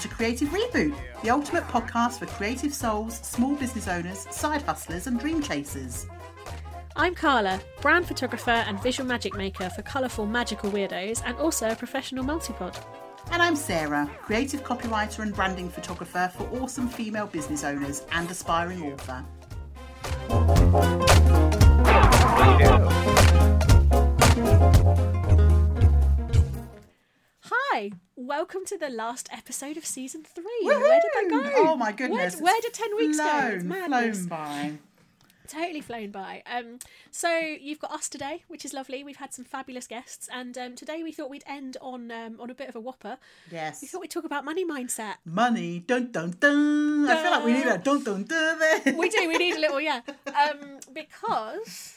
to Creative Reboot, the ultimate podcast for creative souls, small business owners, side hustlers, and dream chasers. I'm Carla, brand photographer and visual magic maker for colourful magical weirdos, and also a professional multipod. And I'm Sarah, creative copywriter and branding photographer for awesome female business owners and aspiring author. Hi, welcome to the last episode of season three. Woohoo! Where did that go? Oh my goodness! Where, where did ten weeks go? It's flown, madness. Flown by. Totally flown by. Um, so you've got us today, which is lovely. We've had some fabulous guests, and um, today we thought we'd end on um, on a bit of a whopper. Yes. We thought we'd talk about money mindset. Money, dun dun dun. I feel like we need a dun dun dun there. We do. We need a little, yeah. Um, because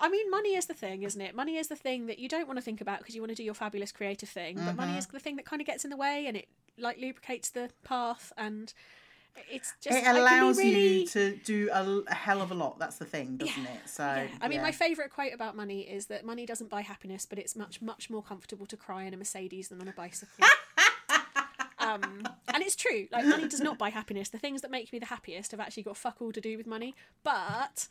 I mean, money is the thing, isn't it? Money is the thing that you don't want to think about because you want to do your fabulous creative thing. But Mm-hmm. money is the thing that kind of gets in the way, and it like lubricates the path, and it's just It allows really- you to do a, a hell of a lot. That's the thing, doesn't it? So, Yeah. I mean, yeah. my favourite quote about money is that money doesn't buy happiness, but it's much, much more comfortable to cry in a Mercedes than on a bicycle. um, and it's true. Like, money does not buy happiness. The things that make me the happiest have actually got fuck all to do with money, but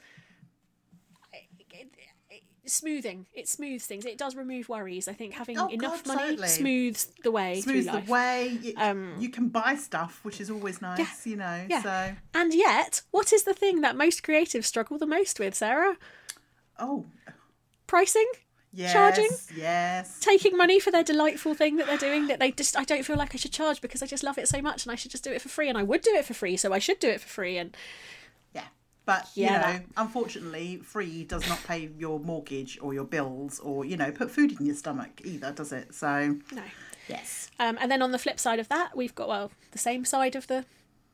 it, it, it- smoothing it smooths things. It does remove worries. I think having Oh, enough God, money totally. smooths the way smooths the life. way. You, Um, you can buy stuff, which is always nice, you know. Yeah. So, And yet, what is the thing that most creatives struggle the most with, Sarah? oh, Pricing. yes, Charging? yes. taking money for their delightful thing that they're doing that they just I don't feel like I should charge because I just love it so much and I should just do it for free and I would do it for free so I should do it for free and Yeah. But, Yeah, you know, that- unfortunately, free does not pay your mortgage or your bills or, you know, put food in your stomach either, does it? So, no. yes. Um, and then on the flip side of that we've got well the same side of the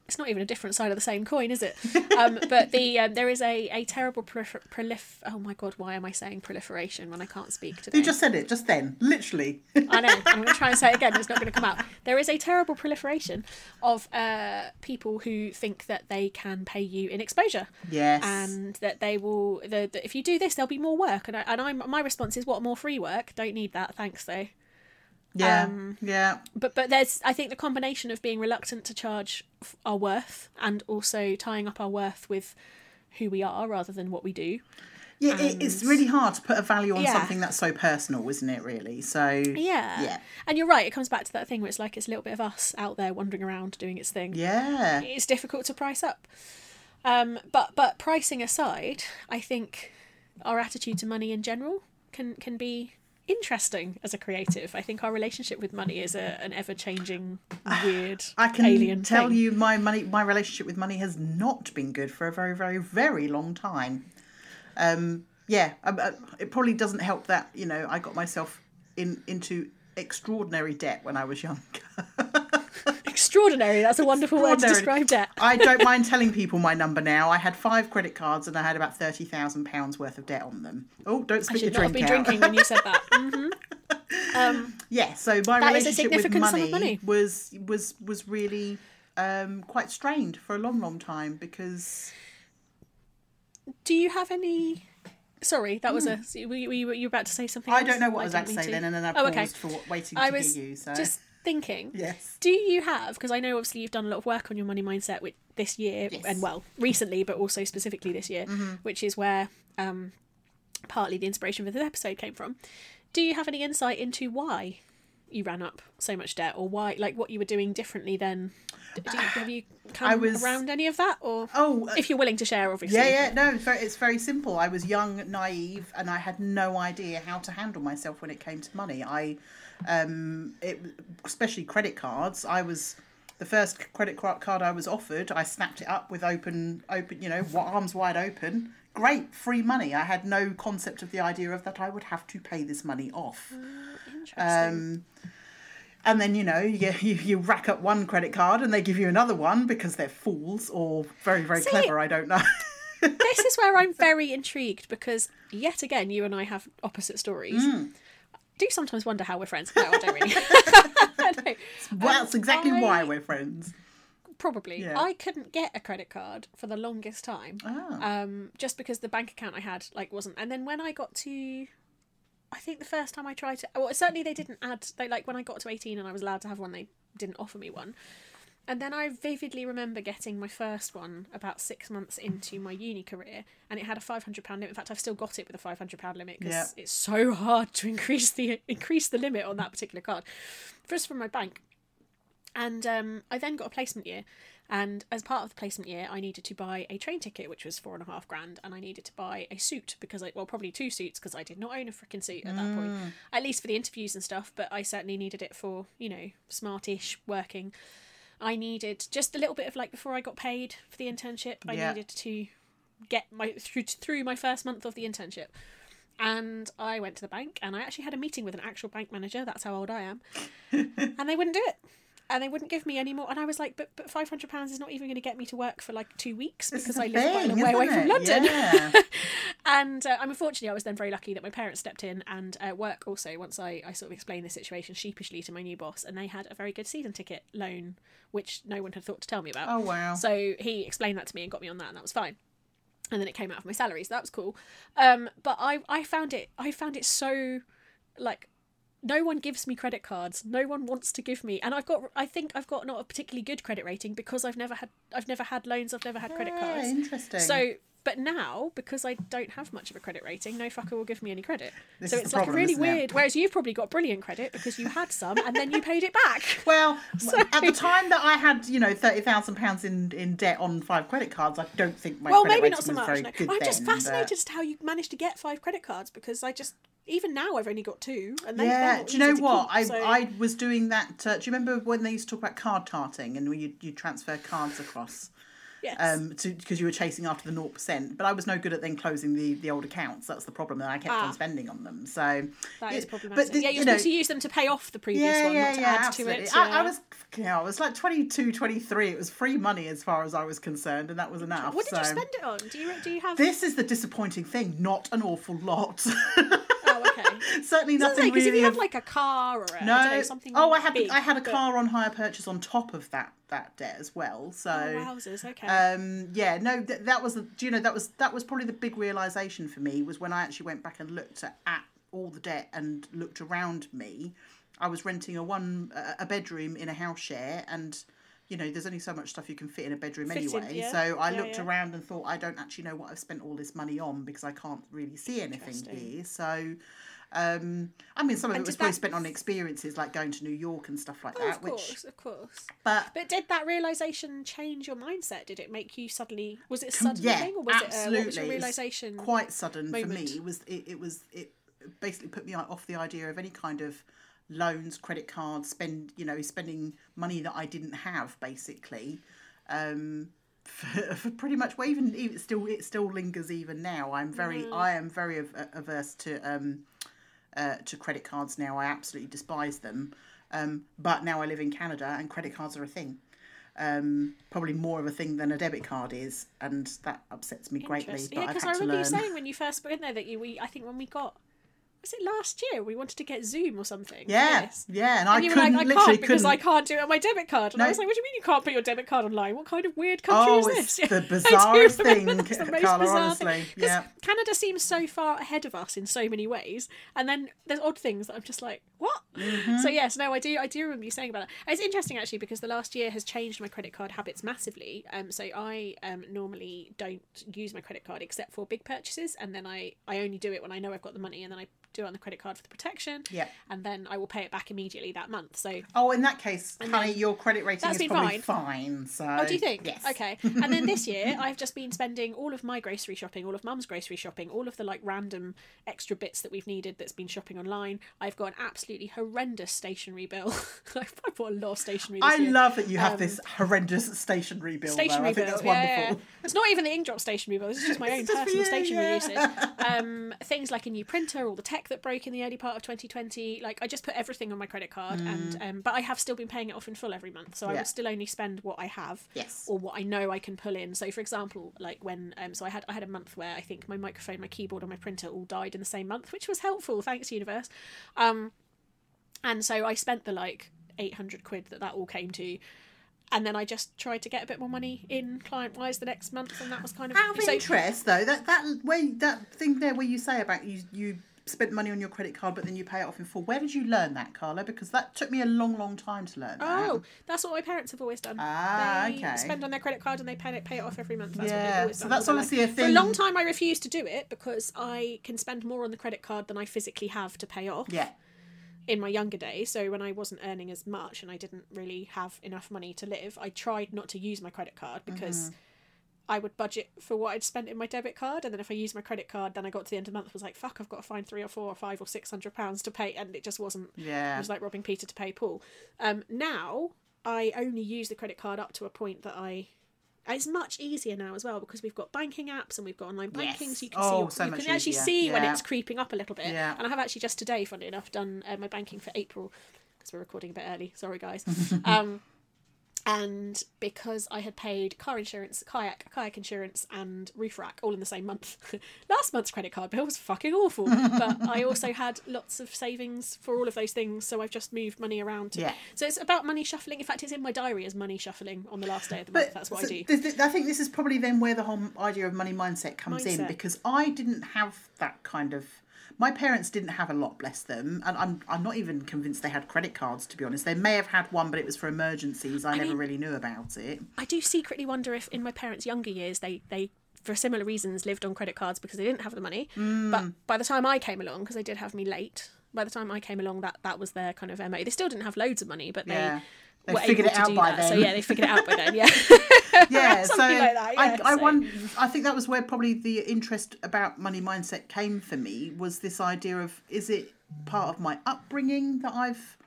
it's not even a different side of the same coin is it um, but the um, there is a, a terrible prolif- prolif oh my god why am I saying proliferation when I can't speak today You just said it just then, literally. I know. I'm going to try and say it again. It's not going to come out. There is a terrible proliferation of uh, people who think that they can pay you in exposure. Yes. And that they will. The, the, if you do this, there'll be more work. And I, and I'm my response is, what more free work? Don't need that. Thanks though. Yeah. um, yeah. But but there's I think the combination of being reluctant to charge our worth and also tying up our worth with who we are rather than what we do. Yeah, it, it's really hard to put a value on Yeah. something that's so personal, isn't it, really? So, Yeah. Yeah. And you're right. It comes back to that thing where it's like it's a little bit of us out there wandering around doing its thing. yeah. it's difficult to price up. Um, but but pricing aside, I think our attitude to money in general can can be interesting as a creative. I think our relationship with money is a, an ever changing, weird, I can alien tell thing. you my money my relationship with money has not been good for a very very very long time. Um yeah, um, uh, it probably doesn't help that, you know, I got myself in into extraordinary debt when I was younger. Extraordinary. That's a wonderful word to describe debt. I don't mind telling people my number now. I had five credit cards and I had about thirty thousand pounds worth of debt on them. Oh, don't spit your not drink been out. drinking when you said that. hmm Um, Yeah, so my That is a relationship with money, money. was was was really um, quite strained for a long, long time because do you have any? Sorry, that was a. Were you, were you, about to say something? Hmm. I else? don't know what I was about to say then, and then I Oh, paused okay. for waiting I to was hear you. So just thinking. yes, Do you have? Because I know obviously you've done a lot of work on your money mindset with this year, Yes. and well, recently, but also specifically this year, which is where um, partly the inspiration for this episode came from. Do you have any insight into why you ran up so much debt, or why, like, what you were doing differently then? Do you, have you come was- around any of that, or Oh, uh, if you're willing to share, obviously? yeah, yeah. No, it's very, it's very simple. I was young, naive, and I had no idea how to handle myself when it came to money. I, um, it, especially credit cards. I was the first credit card card I was offered. I snapped it up with open, open, you know, arms wide open. Great, free money. I had no concept of the idea of that I would have to pay this money off. Interesting. Um, and then you know you, you you rack up one credit card and they give you another one because they're fools or very very See- clever. I don't know. this is where I'm very intrigued because yet again, you and I have opposite stories. Hmm. Do sometimes wonder how we're friends. No, I don't really. Don't. well, that's exactly I- why we're friends. Probably. Yeah. I couldn't get a credit card for the longest time. Ah. Um, just because the bank account I had like wasn't. And then when I got to, I think the first time I tried to, well, certainly they didn't add. They like when I got to eighteen and I was allowed to have one, they didn't offer me one. And then I vividly remember getting my first one about six months into my uni career, and it had a five hundred pound limit. In fact, I've still got it with a five hundred pound limit because it's so hard to increase the increase the limit on that particular card. First from my bank, and um, I then got a placement year. And as part of the placement year, I needed to buy a train ticket, which was four and a half grand, and I needed to buy a suit because I, well, probably two suits because I did not own a freaking suit at that point, at least for the interviews and stuff. But I certainly needed it for, you know, smartish working. I needed just a little bit of like before I got paid for the internship. I Yeah. needed to get my through through my first month of the internship. And I went to the bank and I actually had a meeting with an actual bank manager. That's how old I am. and they wouldn't do it. And they wouldn't give me any more. And I was like, but but five hundred pounds is not even going to get me to work for like two weeks This because I live quite a thing, way away from? London. Yeah. And uh, I'm unfortunately, I was then very lucky that my parents stepped in and uh, work also. Once I, I sort of explained the situation sheepishly to my new boss, and they had a very good season ticket loan, which no one had thought to tell me about. Oh wow. So he explained that to me and got me on that, and that was fine. And then it came out of my salary, so that was cool. Um, but I, I found it, I found it so, like, no one gives me credit cards. No one wants to give me, and I've got, I think I've got not a particularly good credit rating because I've never had, I've never had loans, I've never had credit Yeah, cards. interesting. So, but now because I don't have much of a credit rating, no fucker will give me any credit. This so it's the like problem, really isn't it? weird. Whereas you've probably got brilliant credit because you had some and then you paid it back. Well, at the time that I had, you know, thirty thousand pounds in in debt on five credit cards, I don't think my well, credit maybe not so was much. very No. I'm just fascinated but- as to how you managed to get five credit cards because I just even now I've only got two. And they, Yeah, do you know what? keep, I so- I was doing that. Uh, do you remember when they used to talk about card tarting and when you you transfer cards across? Yes. um, because you were chasing after the naught percent. But I was no good at then closing the the old accounts. That's the problem. That I kept Ah. on spending on them. So that is problematic. the- yeah, you're you know, supposed to use them to pay off the previous yeah, one, yeah, not to yeah, add absolutely. to it. I, I was, you know, I was like 22, 23. It was free money as far as I was concerned, and that was enough. What did so you spend it on? Do you do you have? this is the disappointing thing. Not an awful lot. Certainly nothing Because really. if you had of- like a car or a, no, know, something. oh, I had big, I had a but- car on hire purchase on top of that that debt as well. So Oh, wowzers. Okay. um yeah no th- that was the do you know that was that was probably the big realization for me was when i actually went back and looked at, at all the debt and looked around me i was renting a one a- bedroom in a house share and you know there's only so much stuff you can fit in a bedroom Fit in, anyway yeah. so i Yeah, looked yeah. around and thought i don't actually know what i've spent all this money on because i can't really see anything here so um i mean some of And it was probably that- spent on experiences like going to new york and stuff like Oh, that of which course, of course. but But did that realization change your mindset? Did it make you suddenly? Was it a sudden yeah, thing, or was it? Uh, what was absolutely. your It was realization? quite sudden for me. It was it, it was it basically put me off the idea of any kind of loans, credit cards, spend you know spending money that I didn't have basically. Um, for, for pretty much well even, even still it still lingers even now. I'm very Mm. I am very av- averse to um uh, to credit cards now. I absolutely despise them. Um, but now I live in Canada and credit cards are a thing. Um, probably more of a thing than a debit card is, and that upsets me greatly. But Yeah, because I remember learn. you saying when you first put in there that you, we, I think when we got, was it last year? We wanted to get Zoom or something. yeah, yeah, and, And I you couldn't like, I literally can't because couldn't. I can't do it on my debit card. And I was like, what do you mean you can't put your debit card online? What kind of weird country Oh, is this? the bizarrest thing, the most Carla, bizarre honestly, thing. 'Cause yeah. Canada seems so far ahead of us in so many ways, and then there's odd things that I'm just like, what? Mm-hmm. So yes, no, I do, I do remember you saying about it. It's interesting actually because the last year has changed my credit card habits massively. Um, so I um normally don't use my credit card except for big purchases, and then I I only do it when I know I've got the money, and then I do it on the credit card for the protection. Yeah. And then I will pay it back immediately that month. So Oh, in that case, honey, your credit rating is been probably fine. So, Oh, do you think? Yes. Okay. And then this year, I've just been spending all of my grocery shopping, all of Mum's grocery shopping, all of the like random extra bits that we've needed that's been shopping online. I've got an absolutely horrendous stationery bill. I bought a lot of stationery. I year. love that you have Um, this horrendous stationery bill. stationery I think bill. that's yeah, wonderful. yeah. It's not even the ink drop stationery bill. This is just my own just personal you, stationery yeah. usage. Um, things like a new printer, all the tech that broke in the early part of 2020. Like I just put everything on my credit card, and um, but I have still been paying it off in full every month. So I Mm. Will still only spend what I have Yes. or what I know I can pull in. So for example, like when um so I had I had a month where I think my microphone, my keyboard and my printer all died in the same month, which was helpful, thanks universe. Um and so I spent the like 800 quid that that all came to and then I just tried to get a bit more money in client wise the next month and that was kind of Out of so interest, though, that that way that thing there where you say about you you spent money on your credit card, but then you pay it off in full. Where did you learn that, Carla? Because that took me a long, long time to learn that. Oh, that's what my parents have always done. Ah, they okay. spend on their credit card and they pay it, pay it off every month. That's what Yeah, always so done that's all their obviously life. a For a long time, I refused to do it because I can spend more on the credit card than I physically have to pay off. Yeah. in my younger days, so when I wasn't earning as much and I didn't really have enough money to live, I tried not to use my credit card because I would budget for what I'd spent in my debit card, and then if I used my credit card, then I got to the end of the month was like, fuck, I've got to find three or four or five or six hundred pounds to pay, and it just wasn't. Yeah, It was like robbing Peter to pay Paul. Um, now I only use the credit card up to a point that I. It's much easier now as well because we've got banking apps and we've got online banking, Yes. so you can Oh, see so you can actually easier. see when it's creeping up a little bit. Yeah. And I have actually just today, funny enough, done uh, my banking for April because we're recording a bit early. Sorry, guys. um, and because I had paid car insurance, kayak, kayak insurance, and roof rack all in the same month, last month's credit card bill was fucking awful. but I also had lots of savings for all of those things, so I've just moved money around. To... Yeah. So it's about money shuffling. In fact, it's in my diary as money shuffling on the last day of the month. That's what so I do. th- I think this is probably then where the whole idea of money mindset comes in because I didn't have that kind of. My parents didn't have a lot, bless them, and I'm I'm not even convinced they had credit cards. To be honest, they may have had one, but it was for emergencies. I, never mean- really knew about it. I do secretly wonder if in my parents' younger years they they for similar reasons lived on credit cards because they didn't have the money. Mm. But by the time I came along, because they did have me late, by the time I came along, that that was their kind of mo. They still didn't have loads of money, but they. Yeah. They were figured able it to out do by that. So yeah, they figured it out by then. Yeah, yeah, so like that, I, yeah, I so- won- I think that was where probably the interest about money mindset came for me was this idea of is it part of my upbringing that I've,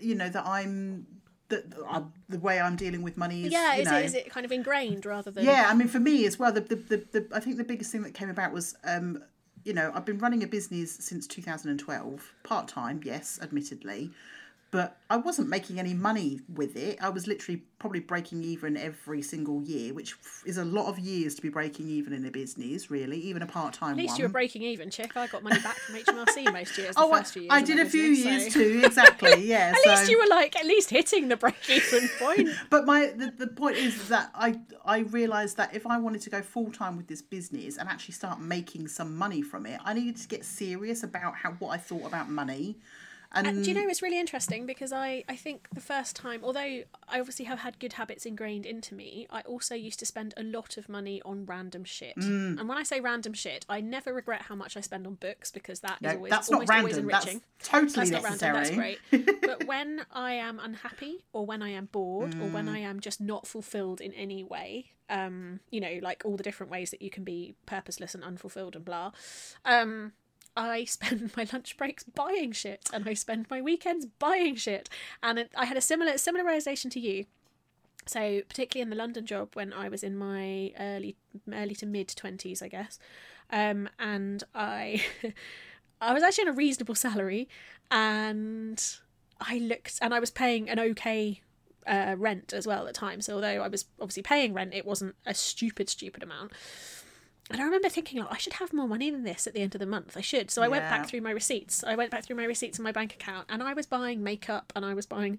you know, that I'm that I, the way I'm dealing with money is, yeah. you Is know, it is it kind of ingrained rather than yeah, I mean, for me as well, the, the, the, the I think the biggest thing that came about was, um, you know, I've been running a business since 2012, part time, yes, admittedly, but I wasn't making any money with it. I was literally probably breaking even every single year, which is a lot of years to be breaking even in a business, really, even a part time At one. least you were breaking even, chick. I got money back from HMRC most years. The Oh, I, years I did a few business, years so- too, exactly. Yeah. At so. least you were like at least hitting the break even point. But my the, the point is that I I realised that if I wanted to go full time with this business and actually start making some money from it, I needed to get serious about how what I thought about money. And, And do you know it's really interesting because I, I think the first time, although I obviously have had good habits ingrained into me, I also used to spend a lot of money on random shit. Mm. And when I say random shit, I never regret how much I spend on books because that is no, always that's not almost random. That's enriching. totally That's not random. That's great. but when I am unhappy, or when I am bored, or Mm. when I am just not fulfilled in any way, um, you know, like all the different ways that you can be purposeless and unfulfilled and blah, um, I spend my lunch breaks buying shit, and I spend my weekends buying shit. And it, I had a similar similar realization to you. So particularly in the London job when I was in my early early to mid twenties, I guess, um, and I I was actually on a reasonable salary, and I looked and I was paying an okay uh, rent as well at the time. So although I was obviously paying rent, it wasn't a stupid stupid amount. And I remember thinking, like, I should have more money than this at the end of the month. I should. So I went back through my receipts. I went back through my receipts in my bank account, and I was buying makeup, and I was buying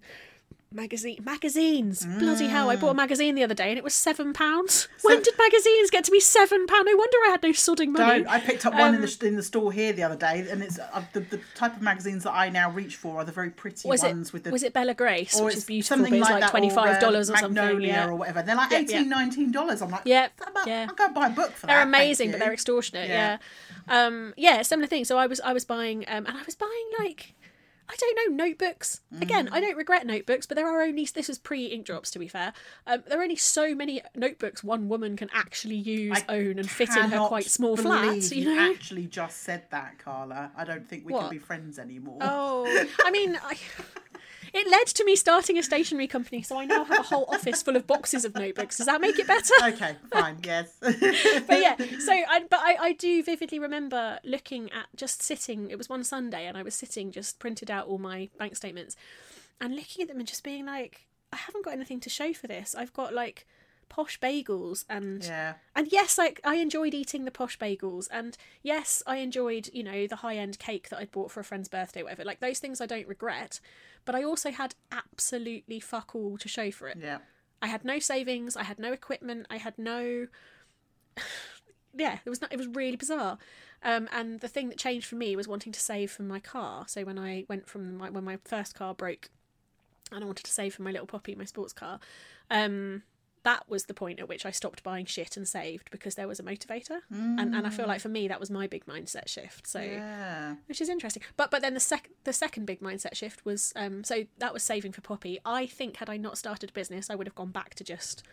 magazine magazines. Bloody hell! I bought a magazine the other day, and it was seven pounds. when did magazines get to be seven pound? No wonder I had no sodding money. I picked up one in Um, the in the store here the other day, and it's uh, the, the type of magazines that I now reach for are the very pretty was it ones with the was it Bella Grace, or which is beautiful, but it's like that, twenty five dollars or, uh, something. Magnolia Yeah. or whatever. They're like Yeah, 18 yeah. 19 dollars. I'm like, Yeah, about, yeah. I'm going to buy a book for that. they're that. thank amazing, but they're extortionate. Yeah. Yeah, um, yeah, similar thing. So I was I was buying, um, and I was buying like. I don't know notebooks. Again, Mm. I don't regret notebooks, but there are only this was pre ink drops to be fair. Um, there are only so many notebooks one woman can actually use, I own, and fit in her quite small flat. You know, actually just said that, Carla. I don't think we What? can be friends anymore. Oh, I mean, I, it led to me starting a stationery company, so I now have a whole office full of boxes of notebooks. Does that make it better? Okay, fine, yes. but yeah, so I but I, I do vividly remember looking at just sitting. It was one Sunday, and I was sitting, just printed out all my bank statements, and looking at them and just being like, I haven't got anything to show for this. I've got like posh bagels and yeah. and yes like i enjoyed eating the posh bagels and yes i enjoyed you know the high end cake that i'd bought for a friend's birthday whatever like those things i don't regret but i also had absolutely fuck all to show for it Yeah. I had no savings, I had no equipment, I had no yeah, it was not, it was really bizarre. Um, and the thing that changed for me was wanting to save for my car. So when I went from my when my first car broke, and I wanted to save for my little poppy, my sports car, um, that was the point at which I stopped buying shit and saved because there was a motivator. And and I feel like for me that was my big mindset shift. So Yeah. which is interesting. But but then the sec the second big mindset shift was um so that was saving for Poppy. I think had I not started a business, I would have gone back to just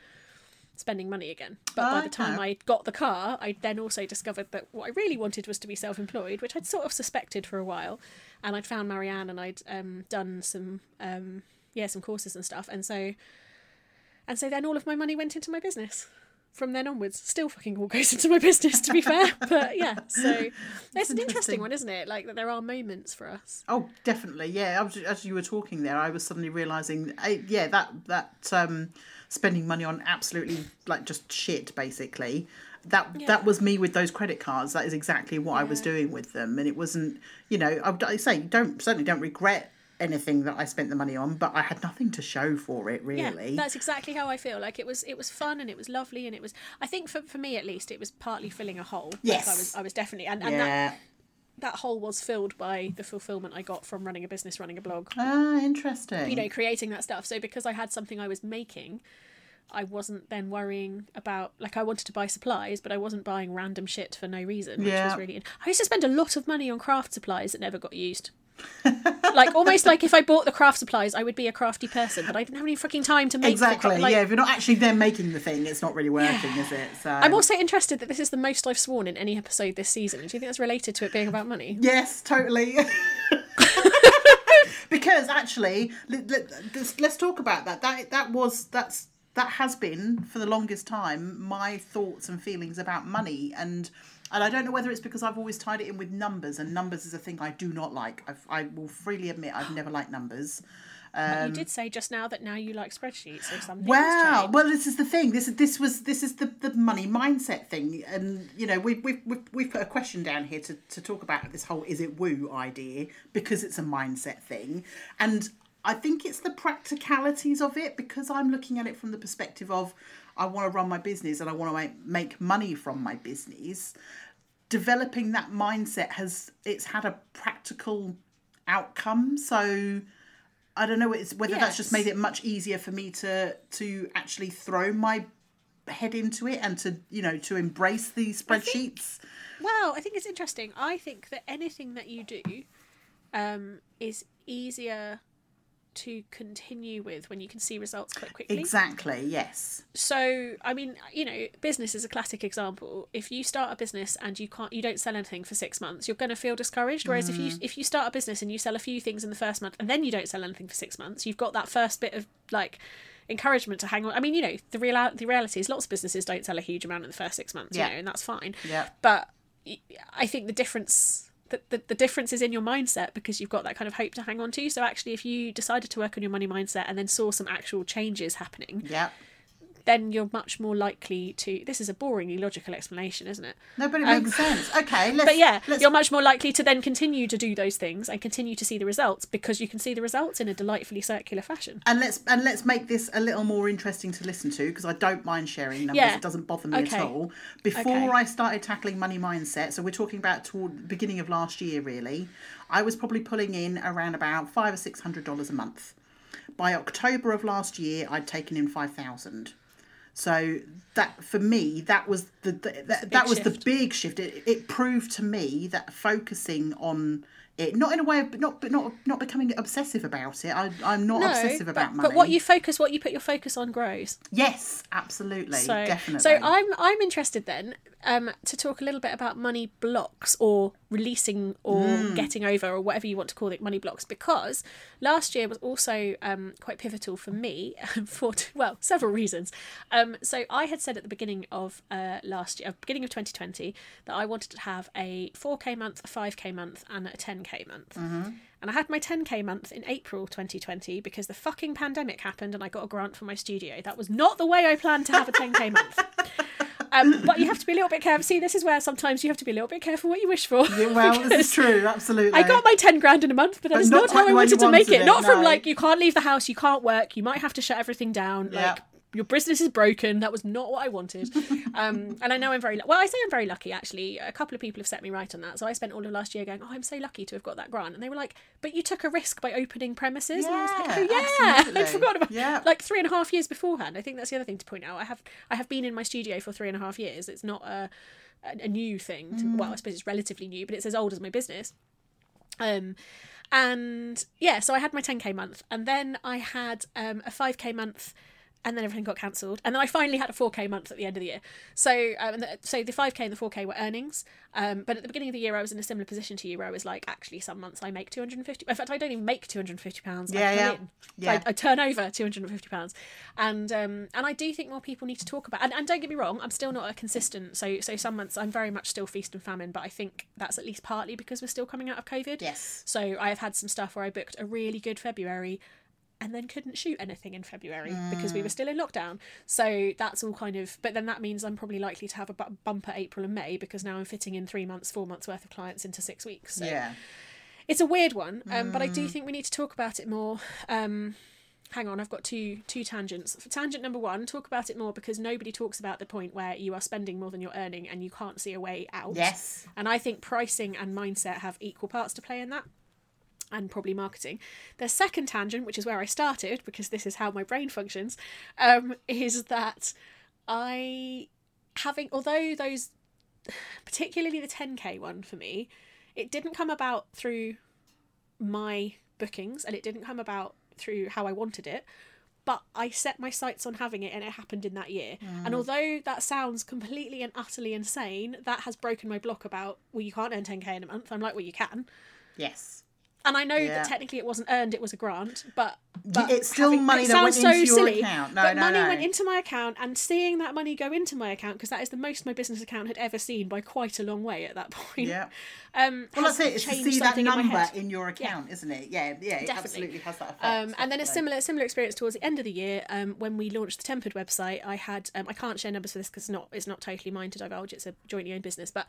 spending money again. But by the time Okay. I got the car, I then also discovered that what I really wanted was to be self-employed, which I'd sort of suspected for a while. And I'd found Marianne and I'd um done some um yeah, some courses and stuff. And so and so then all of my money went into my business. From then onwards, still fucking all goes into my business. To be fair, but yeah, so it's an interesting interesting. one, isn't it? Like that there are moments for us. Oh, definitely. Yeah. I was, as you were talking there, I was suddenly realizing, eh, yeah, that that um, spending money on absolutely like just shit, basically. That Yeah. that was me with those credit cards. That is exactly what I was doing with them, and it wasn't, you know, I, would- I say don't certainly don't regret anything that I spent the money on, but I had nothing to show for it really. Yeah, that's exactly how I feel. Like it was, it was fun and it was lovely and it was. I think for, for me at least, it was partly filling a hole. Like, Yes. I was. I was definitely, and, and that yeah. that hole was filled by the fulfillment I got from running a business, running a blog. Ah, interesting. You know, creating that stuff. So because I had something I was making. I wasn't then worrying about like I wanted to buy supplies, but I wasn't buying random shit for no reason, which Yeah. was really. I used to spend a lot of money on craft supplies that never got used. Like almost like if I bought the craft supplies, I would be a crafty person, but I didn't have any fucking time to make the Exactly. cra- like, yeah, if you're not actually then making the thing, it's not really working, is it? So I'm also interested that this is the most I've sworn in any episode this season. Do you think that's related to it being about money? Yes, totally. because actually, let, let, let's, let's talk about that. That that was that's that has been for the longest time my thoughts and feelings about money and. And I don't know whether it's because I've always tied it in with numbers, and numbers is a thing I do not like. I've, I will freely admit I've never liked numbers. you um, did say just now that now you like spreadsheets, or something. Wow. Well, this is the thing. This is this was this is the, the money mindset thing, and you know we've we've we've, we've put a question down here to to talk about this whole is it woo idea because it's a mindset thing, and I think it's the practicalities of it because I'm looking at it from the perspective of I want to run my business and I want to make, make money from my business. Developing that mindset has it's had a practical outcome. So I don't know it's whether that's just made it much easier for me to to actually throw my head into it and to you know to embrace these spreadsheets. well, I think it's interesting. I think that anything that you do um, is easier to continue with when you can see results quite quickly. Exactly. Yes. so i mean you know business is a classic example if you start a business and you can't you don't sell anything for six months you're going to feel discouraged whereas if you mm. if you start a business and you sell a few things in the first month and then you don't sell anything for six months you've got that first bit of like encouragement to hang on i mean you know the real the reality is lots of businesses don't sell a huge amount in the first six months Yeah. you know and that's fine Yeah. but I think the difference the, the, difference is in your mindset because you've got that kind of hope to hang on to so actually if you decided to work on your money mindset and then saw some actual changes happening Yeah. Then you're much more likely to. This is a boringly logical explanation, isn't it? No, but it makes sense. Okay. Let's. Um, But yeah, Let's, you're much more likely to then continue to do those things and continue to see the results because you can see the results in a delightfully circular fashion. and let's and let's make this a little more interesting to listen to because I don't mind sharing numbers. Yeah. It doesn't bother me Okay. at all. Before Okay. I started tackling money mindset, so we're talking about toward the beginning of last year, really. I was probably pulling in around about five or six hundred dollars a month. By October of last year, I'd taken in five thousand. So that for me, that was the, the that, that was the big shift. It, it proved to me that focusing on it, not in a way of not but not not becoming obsessive about it. I, I'm not obsessive but, about money. but what you focus, what you put your focus on, grows. Yes, absolutely, So, definitely. so I'm I'm interested then um, to talk a little bit about money blocks or releasing or Hmm. getting over or whatever you want to call it, money blocks. Because last year was also um, quite pivotal for me for well several reasons. Um, so I had said at the beginning of uh, last year, beginning of 2020, that I wanted to have a 4k month, a 5k month, and a 10k month. And I had my 10k month in April 2020 because the fucking pandemic happened and I got a grant for my studio. That was not the way I planned to have a 10k month. Um, but you have to be a little bit careful. See, this is where sometimes you have to be a little bit careful what you wish for. Yeah, well, this is true, absolutely. I got my 10 grand in a month, but that is not not, how I the way you wanted to make it. it, Not from like, you can't leave the house, you can't work, you might have to shut everything down. Yeah, Like, your business is broken. That was not what I wanted. Um, and I know I'm very well. I say I'm very lucky. Actually, a couple of people have set me right on that. So I spent all of last year going, "Oh, I'm so lucky to have got that grant." And they were like, "But you took a risk by opening premises." and I was like, Yeah, "Oh yeah, absolutely. I forgot about Yeah. like three and a half years beforehand." I think that's the other thing to point out. I have I have been in my studio for three and a half years. It's not a a, a new thing. To, Mm. Well, I suppose it's relatively new, but it's as old as my business. Um, and yeah, so I had my 10k month, and then I had um, a 5k month, and then everything got cancelled, and then I finally had a 4k month at the end of the year. So, um, the, so the 5k and the 4k were earnings, um, but at the beginning of the year, I was in a similar position to you, where I was like, actually, some months I make 250. In fact, I don't even make 250 pounds. Yeah, I yeah. in. Yeah. I, I turn over 250 pounds, and um, and I do think more people need to talk about. And, and don't get me wrong, I'm still not a consistent. So so some months I'm very much still feast and famine, but I think that's at least partly because we're still coming out of COVID. Yes. So I have had some stuff where I booked a really good February and then couldn't shoot anything in February because we were still in lockdown. So that's all kind of, but then that means I'm probably likely to have a bu- bumper April and May because now I'm fitting in three months, four months worth of clients into six weeks. So Yeah. it's a weird one, um, but I do think we need to talk about it more. Um, hang on, I've got two two tangents. For tangent number one, talk about it more because nobody talks about the point where you are spending more than you're earning and you can't see a way out. Yes. And I think pricing and mindset have equal parts to play in that. And probably marketing. The second tangent, which is where I started, because this is how my brain functions, um, is that I having although those particularly the 10k one for me, it didn't come about through my bookings and it didn't come about through how I wanted it. But I set my sights on having it and it happened in that year. And although that sounds completely and utterly insane, that has broken my block about, well, you can't earn 10k in a month. I'm like, well, you can. Yes. And I know Yeah. that technically it wasn't earned, it was a grant, but, but it's still having- money it that went into so your silly, account. No, but no, money no. went into my account, and seeing that money go into my account because that is the most my business account had ever seen by quite a long way at that point. Yeah. Um, Well, that's it. It's to see that something in number in, your account, isn't it? Yeah, yeah. It Definitely. absolutely has that effect. Um, and then a similar similar experience towards the end of the year um, when we launched the Tempered website. I had um, I can't share numbers for this because it's not it's not totally mine to divulge. It's a jointly owned business, but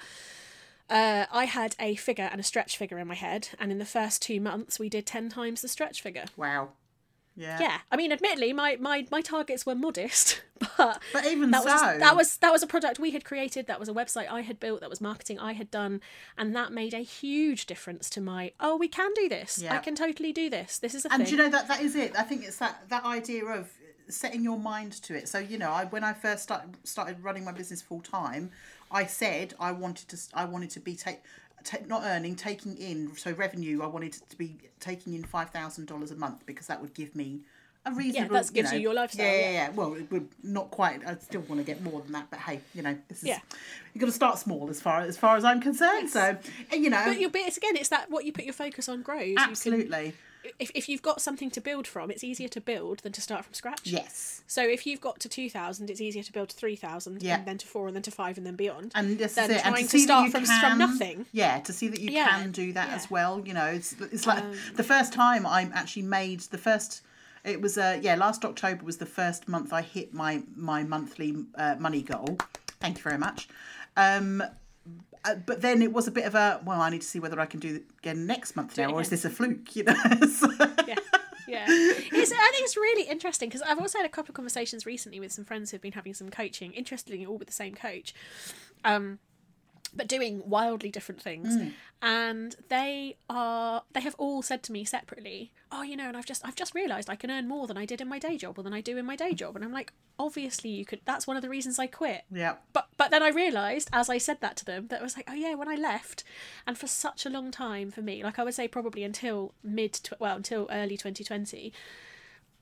uh, I had a figure and a stretch figure in my head, and in the first two months we did ten times the stretch figure. Wow. Yeah. Yeah, I mean, admittedly, my my, my targets were modest, but But even that so, was that was that was a product we had created. That was a website I had built. That was marketing I had done, and that made a huge difference to my. Oh, we can do this. I can totally do this. This is a and thing. you know that that is it. I think it's that that idea of setting your mind to it. So you know, I when I first started started running my business full time, I said I wanted to I wanted to be take. ta not earning, taking in so revenue. I wanted to be taking in five thousand dollars a month because that would give me a reasonable. yeah that gives you know, your lifestyle, Yeah, yeah, yeah. Well, it would not quite. I still want to get more than that, but hey, you know, this is Yeah. you got to start small as far as far as I'm concerned. So, you know, But you'll be it's again, it's that what you put your focus on grows. You absolutely if, if you've got something to build from, it's easier to build than to start from scratch. yes. So if you've got to two thousand, it's easier to build to three thousand, Yeah. and then to four, and then to five, and then beyond. and this than is it. And trying to, to start from- can, from nothing. Yeah, to see that you Yeah, can do that yeah. as well. You know, it's it's like Um, the first time I actually made the first. It was uh yeah last October was the first month I hit my my monthly uh, money goal. Thank you very much. Um, uh, but then it was a bit of a well I need to see whether I can do it again next month now or is this a fluke? You know. So- yeah, yeah. It's, I think it's really interesting because I've also had a couple of conversations recently with some friends who've been having some coaching, interestingly, all with the same coach, um, but doing wildly different things. Mm. And they are they have all said to me separately, "Oh, you know, and I've just I've just realised I can earn more than I did in my day job or than I do in my day job." And I'm like, obviously you could. That's one of the reasons I quit. yeah. But but then I realised as I said that to them that I was like, oh yeah, when I left, and for such a long time for me, like I would say probably until mid tw- well until early 2020,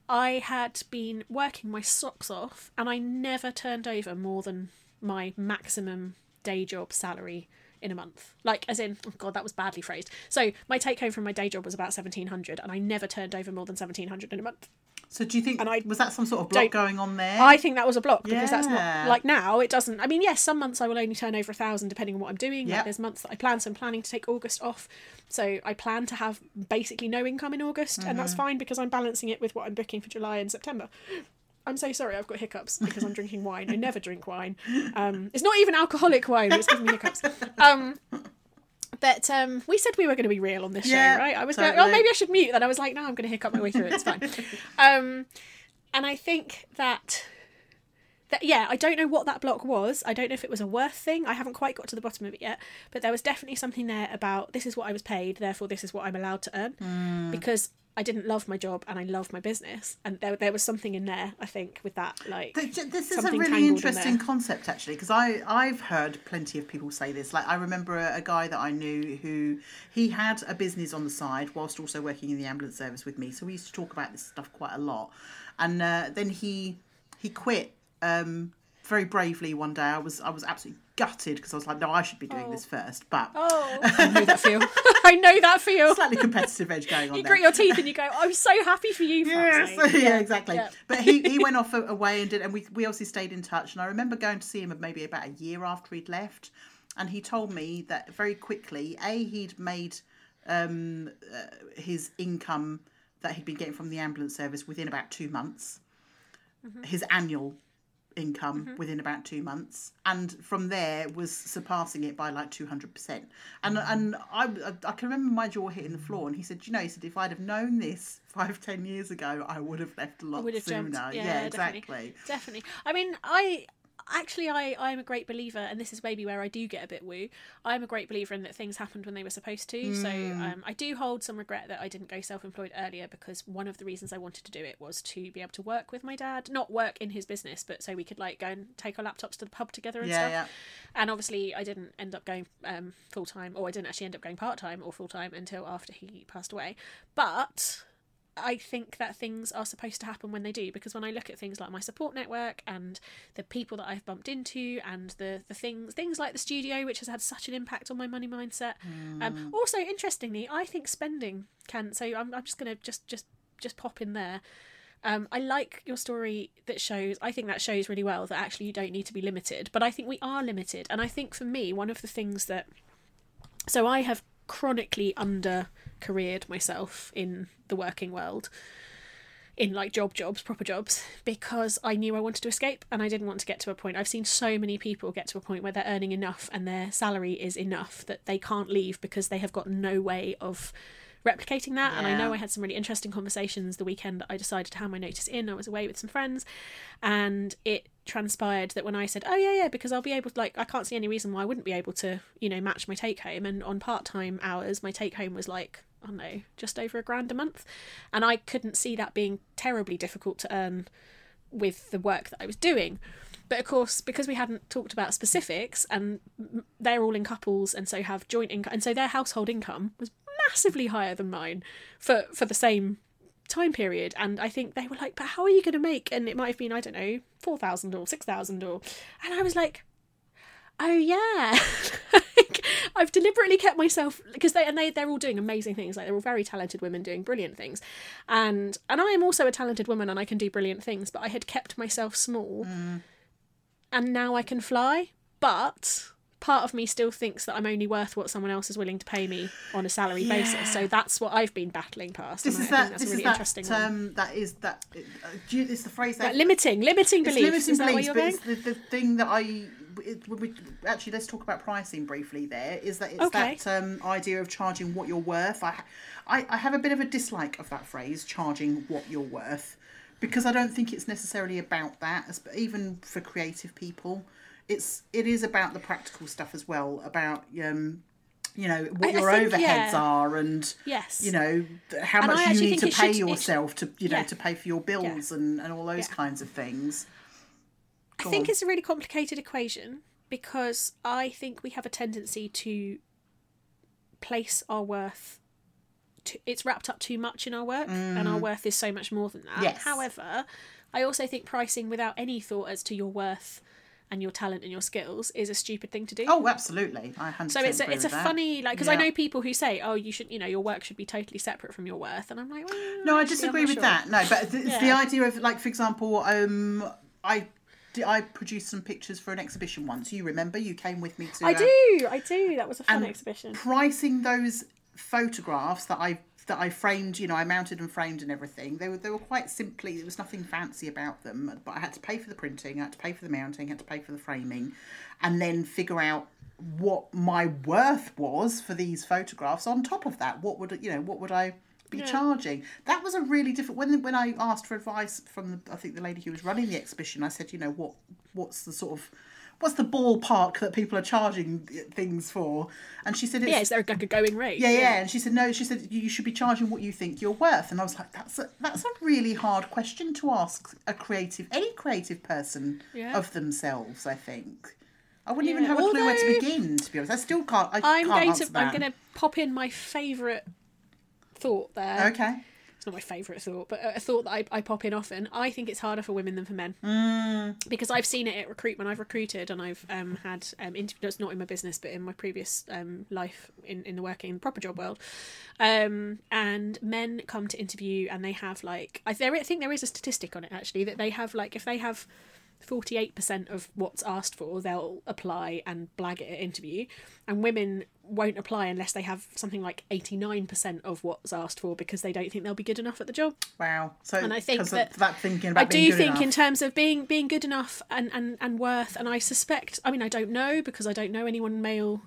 I had been working my socks off, and I never turned over more than my maximum day job salary in a month. Like as in, oh god, that was badly phrased. So my take home from my day job was about 1700, and I never turned over more than 1700 in a month. So do you think And I was that some sort of block going on there? I think that was a block because that's not like now. It doesn't. I mean, yes, some months I will only turn over a thousand depending on what I'm doing. Yep. Like there's months that I plan, so I'm planning to take August off. So I plan to have basically no income in August, and Mm-hmm. that's fine because I'm balancing it with what I'm booking for July and September. I'm so sorry, I've got hiccups because I'm drinking wine. I never drink wine. Um, it's not even alcoholic wine, but it's giving me hiccups. Um, but um, we said we were going to be real on this Yeah, show, right? I was going, oh, maybe I should mute. Then I was like, no, I'm going to hiccup my way through it. It's fine. um, and I think that That, yeah, I don't know what that block was. I don't know if it was a worth thing. I haven't quite got to the bottom of it yet. But there was definitely something there about this is what I was paid, therefore this is what I'm allowed to earn. Hmm. Because I didn't love my job and I love my business, and there there was something in there. I think with that, like This is a really in interesting there. concept, actually, because I I've heard plenty of people say this. Like I remember a, a guy that I knew who he had a business on the side whilst also working in the ambulance service with me. So we used to talk about this stuff quite a lot. And uh, then he he quit um, very bravely one day. I was I was absolutely gutted because I was like, no, I should be doing this first. But oh, I know that feel. I know that feel. slightly competitive edge going on You there. grit your teeth and you go, "I'm so happy for you." Yes, sake." yeah, exactly. yeah. But he, he went off away and did, and we we obviously stayed in touch. And I remember going to see him maybe about a year after he'd left, and he told me that very quickly, a he'd made um, uh, his income that he'd been getting from the ambulance service within about two months, Mm-hmm. his annual income within about two months and from there was surpassing it by like 200% and Mm-hmm. and I, I can remember my jaw hitting the floor and he said you know he said if i'd have known this five ten years ago i would have left a lot sooner jumped. yeah, Yeah, exactly definitely. Definitely. I mean, I actually I I'm a great believer, and this is maybe where I do get a bit woo. I'm a great believer in that things happened when they were supposed to. So um, I do hold some regret that I didn't go self-employed earlier because one of the reasons I wanted to do it was to be able to work with my dad, not work in his business, but so we could like go and take our laptops to the pub together and yeah stuff. yeah And obviously, I didn't end up going um, full time, or I didn't actually end up going part time or full time until after he passed away. But I think that things are supposed to happen when they do, because when I look at things like my support network and the people that I've bumped into, and the the things things like the studio, which has had such an impact on my money mindset. Um, also, interestingly, I think spending can. So I'm, I'm just gonna just just just pop in there. Um, I like your story that shows, I think that shows really well that actually you don't need to be limited, but I think we are limited. And I think for me, one of the things that. So I have chronically under careered myself in the working world, in like job jobs, proper jobs, because I knew I wanted to escape and I didn't want to get to a point. I've seen so many people get to a point where they're earning enough and their salary is enough that they can't leave because they have got no way of replicating that. And I know I had some really interesting conversations the weekend that I decided to hand my notice in. I was away with some friends, and it transpired that when I said, "Oh yeah, yeah," because I'll be able to like, I can't see any reason why I wouldn't be able to, you know, match my take home. And on part time hours, my take home was like, I don't know, just over a grand a month, and I couldn't see that being terribly difficult to earn with the work that I was doing. But of course, because we hadn't talked about specifics, and they're all in couples, and so have joint income, and so their household income was massively higher than mine for for the same time period. And I think they were like, "But how are you going to make?" And it might have been, I don't know, four thousand or six thousand, or, and I was like, "Oh yeah." Like, I've deliberately kept myself because they and they they're all doing amazing things. Like they're all very talented women doing brilliant things, and and I am also a talented woman and I can do brilliant things. But I had kept myself small, mm. and now I can fly. But part of me still thinks that I'm only worth what someone else is willing to pay me on a salary basis. So that's what I've been battling past. this is that that's this really is that interesting one. um that is that uh, you, it's the phrase that Like limiting, limiting beliefs. limiting is that beliefs, but it's the, the thing that I it, we, actually let's talk about pricing briefly. There is that it's Okay. that um, idea of charging what you're worth. I, I I have a bit of a dislike of that phrase, charging what you're worth, because I don't think it's necessarily about that. Even for creative people, it's it is about the practical stuff as well. About um, you know what I- I your think, overheads yeah. are and Yes. you know how And much you need to pay should- yourself to you know yeah. to pay for your bills and and all those Yeah. kinds of things. I think on. it's a really complicated equation because I think we have a tendency to place our worth. To, it's wrapped up too much in our work, and our worth is so much more than that. Mm. Yes. However, I also think pricing without any thought as to your worth and your talent and your skills is a stupid thing to do. Oh, absolutely. I 100% So it's a, it's a that. funny like because I know people who say oh you should you know your work should be totally separate from your worth and I'm like well, No, I disagree with sure. that. No, but it's the idea of like, for example, um, I I produced some pictures for an exhibition once. You remember? You came with me to. I uh, do I do that was a fun exhibition Pricing those photographs that I that I framed, you know, I mounted and framed and everything. They were they were quite simply. There was nothing fancy about them, but I had to pay for the printing, I had to pay for the mounting, I had to pay for the framing, and then figure out what my worth was for these photographs. On top of that, what would you know? What would I be Yeah. charging? That was a really different. When when I asked for advice from the, I think the lady who was running the exhibition, I said, you know, what what's the sort of what's the ballpark that people are charging things for? And she said, it's, Yeah, is there like a going rate? yeah, yeah. And she said, no, she said, you should be charging what you think you're worth. And I was like, that's a, that's a really hard question to ask a creative, any creative person Yeah. of themselves, I think. I wouldn't even Yeah, have a clue where to begin, to be honest. I still can't, I I'm can't going to that. I'm going to pop in my favourite thought there. Okay. It's not my favourite thought, but a thought that I, I pop in often. I think it's harder for women than for men Mm. because I've seen it at recruitment. I've recruited and I've um, had um, interviews, not in my business, but in my previous um, life in, in the working proper job world. Um, and men come to interview and they have like I, there, I think there is a statistic on it actually that they have like if they have 48% of what's asked for they'll apply and blag it at interview and women won't apply unless they have something like 89% of what's asked for because they don't think they'll be good enough at the job Wow. So, And I think that- that thinking about I do think enough. in terms of being being good enough and, and, and worth and I suspect I mean I don't know because I don't know anyone male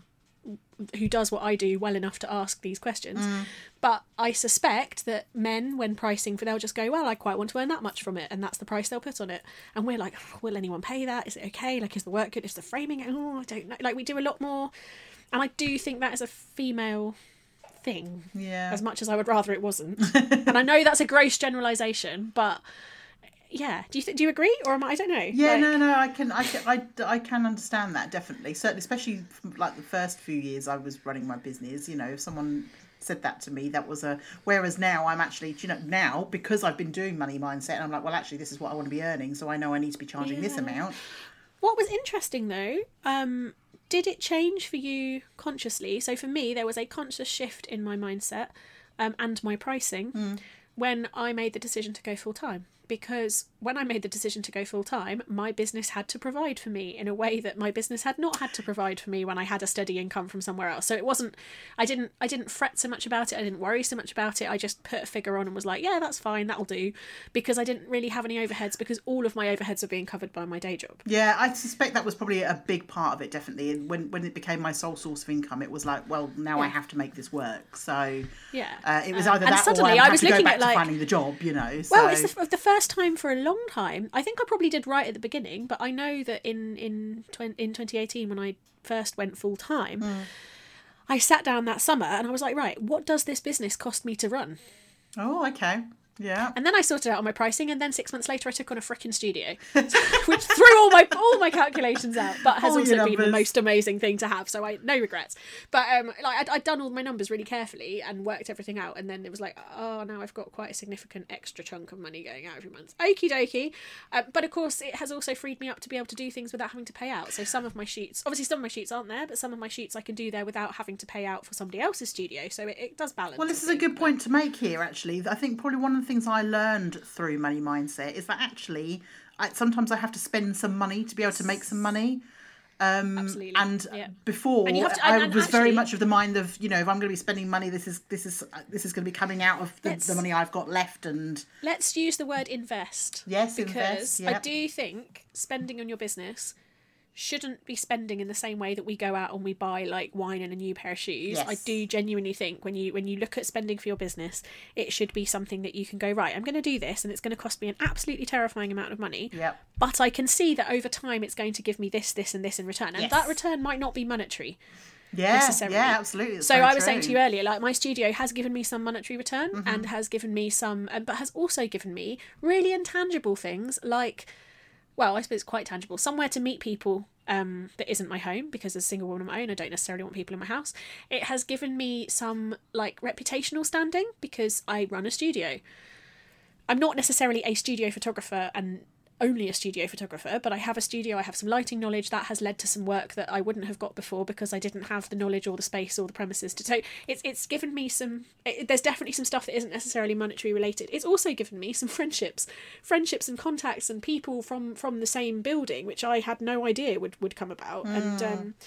who does what I do well enough to ask these questions. Mm. But I suspect that men, when pricing for, they'll just go, "Well, I quite want to earn that much from it," and that's the price they'll put on it. And we're like, "Will anyone pay that? Is it okay? Like, is the work good? Is the framing? Oh, I don't know." Like, we do a lot more, and I do think that is a female thing Yeah. as much as I would rather it wasn't. and I know that's a gross generalization, but yeah, do you th- do you agree or am I? I don't know. Yeah, Like- no, no, I can, I can, I, I can understand that definitely. Certainly, especially from, like the first few years I was running my business. You know, if someone said that to me, that was a. Whereas now I'm actually, you know, now because I've been doing money mindset, I'm like, well, actually, this is what I want to be earning, so I know I need to be charging this amount. What was interesting though, um, did it change for you consciously? So for me, there was a conscious shift in my mindset um, and my pricing when I made the decision to go full time. Because when I made the decision to go full time, my business had to provide for me in a way that my business had not had to provide for me when I had a steady income from somewhere else. So it wasn't, I didn't, I didn't fret so much about it. I didn't worry so much about it. I just put a figure on and was like, yeah, that's fine, that'll do, because I didn't really have any overheads because all of my overheads are being covered by my day job. Yeah, I suspect that was probably a big part of it, definitely. And when when it became my sole source of income, it was like, well, now I have to make this work. So Yeah. uh, it was Um, either and that or suddenly I I was looking at, like- finding the job. You know. So Well, it's the, the first time for a long time. I think I probably did right at the beginning, but I know that in in in 2018 when I first went full time, Mm. I sat down that summer and I was like, right, what does this business cost me to run? oh, okay, yeah. And then I sorted out all my pricing, and then six months later, I took on a frickin' studio, which threw all my all my calculations out, but has All also been the most amazing thing to have. So I no regrets. But um, like I'd, I'd done all my numbers really carefully and worked everything out, and then it was like, oh, now I've got quite a significant extra chunk of money going out every month. Okie dokie. Uh, but of course, it has also freed me up to be able to do things without having to pay out. So some of my sheets, obviously, some of my sheets aren't there, but some of my sheets I can do there without having to pay out for somebody else's studio. So it, it does balance. Well, this is a good point to make here, actually. I think probably one of the things I learned through Money Mindset is that actually, I, sometimes I have to spend some money to be able to make some money. Um, Absolutely, And yeah. before, And to- I and- and was very much of the mind of, you know, if I'm going to be spending money, this is this is uh, this is going to be coming out of the, the money I've got left. And Let's use the word invest. Yes, because invest, I do think spending on your business shouldn't be spending in the same way that we go out and we buy like wine and a new pair of shoes. I do genuinely think when you when you look at spending for your business, it should be something that you can go right. I'm going to do this, and it's going to cost me an absolutely terrifying amount of money. Yep. But I can see that over time, it's going to give me this, this, and this in return, and Yes. that return might not be monetary. yeah, yeah, absolutely. it's So I was saying to you earlier, like my studio has given me some monetary return Mm-hmm. and has given me some, um, but has also given me really intangible things like, well, I suppose it's quite tangible, somewhere to meet people um, that isn't my home because as a single woman on my own, I don't necessarily want people in my house. It has given me some like reputational standing because I run a studio. I'm not necessarily a studio photographer and only a studio photographer, but I have a studio, I have some lighting knowledge that has led to some work that I wouldn't have got before because I didn't have the knowledge or the space or the premises to take. it's it's given me some it, there's definitely some stuff that isn't necessarily monetary related. It's also given me some friendships, friendships and contacts and people from from the same building which I had no idea would would come about and um uh,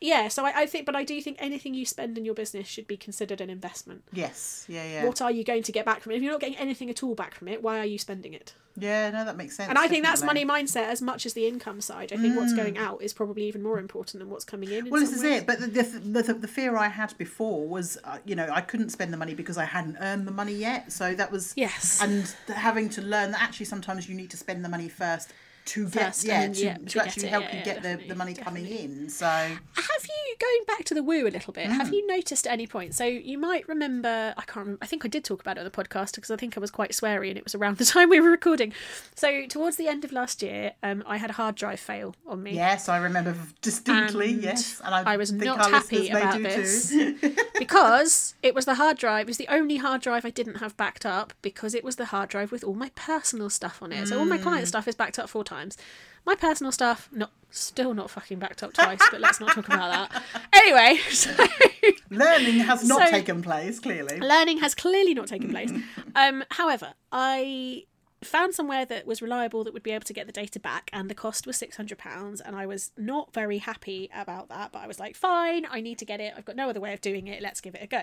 yeah, so I, I think, but I do think anything you spend in your business should be considered an investment. Yes. Yeah. Yeah. What are you going to get back from it? If you're not getting anything at all back from it, why are you spending it? yeah. No, that makes sense. And I think that's money mindset as much as the income side. I think what's going out is probably even more important than what's coming in. in Well, this is ways. it. But the, the, the, the fear I had before was, uh, you know, I couldn't spend the money because I hadn't earned the money yet. So that was Yes. and having to learn that actually sometimes you need to spend the money first to get First, yeah, to, yeah, to, to actually it, help yeah, you get the, the money coming in. So Have you going back to the woo a little bit? Mm. Have you noticed at any point? So you might remember. I can't. remember I think I did talk about it on the podcast because I think I was quite sweary, and it was around the time we were recording. So towards the end of last year, um, I had a hard drive fail on me. yes, I remember distinctly. And yes, and I, I was not happy about this. Because it was the hard drive. It was the only hard drive I didn't have backed up because it was the hard drive with all my personal stuff on it. So all my client Mm. stuff is backed up four times. My personal stuff, not still not fucking backed up twice. but let's not talk about that. Anyway, so Learning has not So- taken place. Clearly, learning has clearly not taken place. Um, however, I found somewhere that was reliable that would be able to get the data back and the cost was 600 pounds and i was not very happy about that but i was like fine i need to get it. I've got no other way of doing it. Let's give it a go.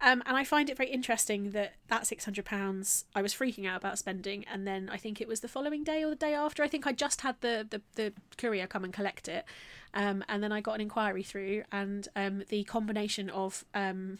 Um, and i find it very interesting that that 600 pounds i was freaking out about spending and then i think it was the following day or the day after i think i just had the the, the courier come and collect it um, and then i got an inquiry through and um, the combination of um,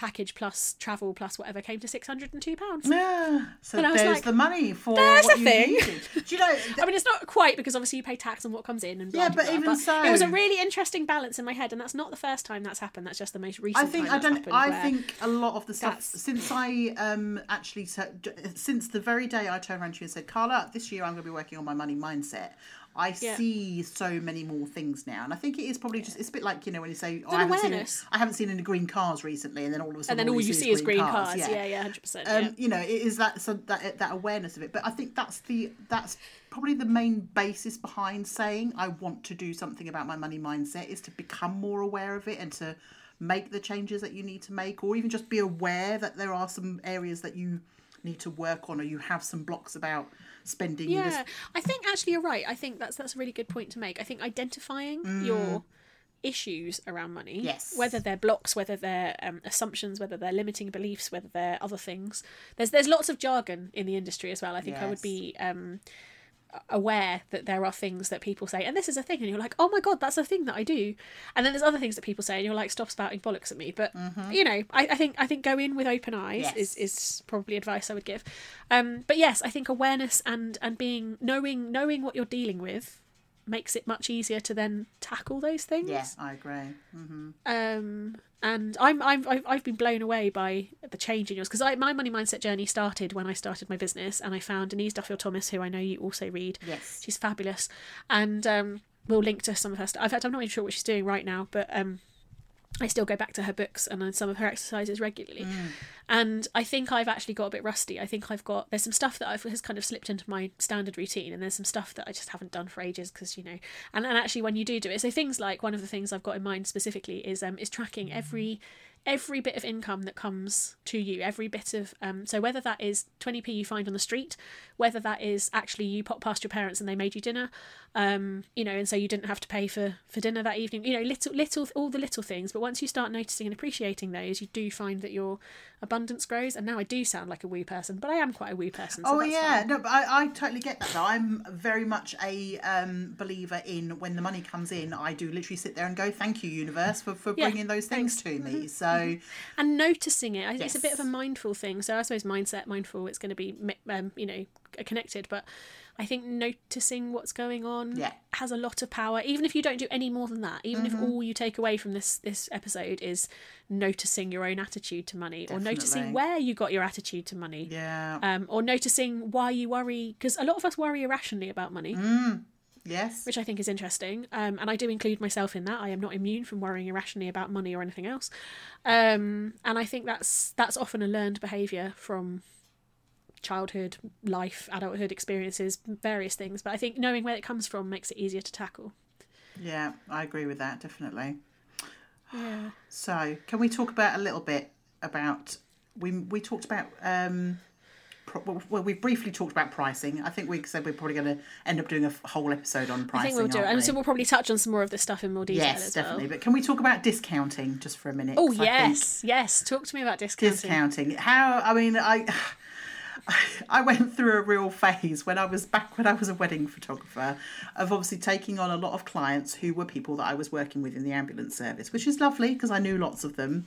package plus travel plus whatever came to 602 pounds yeah. So And there's like, the money for "There's what a you thing." needed. Do you know? I mean, it's not quite because obviously you pay tax on what comes in and blah, Yeah, blah, but blah, even so- it was a really interesting balance in my head, and that's not the first time that's happened. That's just the most recent. I think I don't. I think a lot of the stuff since I um actually since the very day I turned around to you and said, Carla, this year I'm going to be working on my money mindset. I Yeah. see so many more things now, and I think it is probably just it's a bit like you know when you say oh, I haven't seen, I haven't seen any green cars recently, and then all of a sudden and then all you see is green cars. Yeah. Yeah, yeah, hundred percent. Um, Yeah. you know, it is that so that that awareness of it. But I think that's the that's probably the main basis behind saying I want to do something about my money mindset is to become more aware of it and to make the changes that you need to make, or even just be aware that there are some areas that you need to work on, or you have some blocks about spending. Yeah, This, I think actually you're right. I think that's that's a really good point to make. I think identifying Mm. your issues around money, Yes. whether they're blocks, whether they're um, assumptions, whether they're limiting beliefs, whether they're other things. There's there's lots of jargon in the industry as well. I think I would be um, aware that there are things that people say, and this is a thing, and you're like, oh my god, that's a thing that I do. And then there's other things that people say, and you're like, stop spouting bollocks at me. But you know, I, I think I think go in with open eyes Mm-hmm. Yes. is is probably advice I would give. Um, but yes, I think awareness and and being knowing knowing what you're dealing with makes it much easier to then tackle those things. yeah, I agree. hmm Um, and I'm, I'm I've, I've been blown away by the change in yours because my money mindset journey started when I started my business and I found Denise Duffield Thomas, who I know you also read. Yes. she's fabulous, and um, we'll link to some of her stuff. In fact, I'm not even sure what she's doing right now, but um, I still go back to her books and uh, some of her exercises regularly. Mm. And I think I've actually got a bit rusty. I think I've got there's some stuff that I've has kind of slipped into my standard routine, and there's some stuff that I just haven't done for ages because you know. And and actually, when you do do it, so things like one of the things I've got in mind specifically is um is tracking mm. every every bit of income that comes to you every bit of um so whether that is 20p you find on the street whether that is actually you pop past your parents and they made you dinner um you know and so you didn't have to pay for for dinner that evening you know little little all the little things but once you start noticing and appreciating those you do find that your abundance grows and now i do sound like a woo person but i am quite a woo person so oh yeah, fine. no, but I, I totally get that. I'm very much a um, believer in when the money comes in, I do literally sit there and go, "Thank you, universe, for, for Yeah, bringing those things to me." So and noticing it I think it's a bit of a mindful thing. So i suppose mindset mindful it's going to be um, you know connected. But i think noticing what's going on Yeah. has a lot of power. Even if you don't do any more than that even Mm-hmm. if all you take away from this this episode is noticing your own attitude to money or noticing where you got your attitude to money yeah, um, or noticing why you worry because a lot of us worry irrationally about money yes, which I think is interesting. Um, and I do include myself in that. I am not immune from worrying irrationally about money or anything else. Um, and I think that's that's often a learned behaviour from childhood, life, adulthood experiences, various things. But I think knowing where it comes from makes it easier to tackle. yeah, I agree with that definitely. Yeah. So, can we talk about a little bit about we we talked about um, well, we've briefly talked about pricing. I think we said we're probably going to end up doing a whole episode on pricing. I think we'll do it, aren't and we? so we'll probably touch on some more of this stuff in more detail yes, definitely. well. But can we talk about discounting just for a minute? Oh yes, yes. Talk to me about discounting. discounting. How? I mean, I. I went through a real phase when I was back when I was a wedding photographer of obviously taking on a lot of clients who were people that I was working with in the ambulance service, which is lovely because I knew lots of them.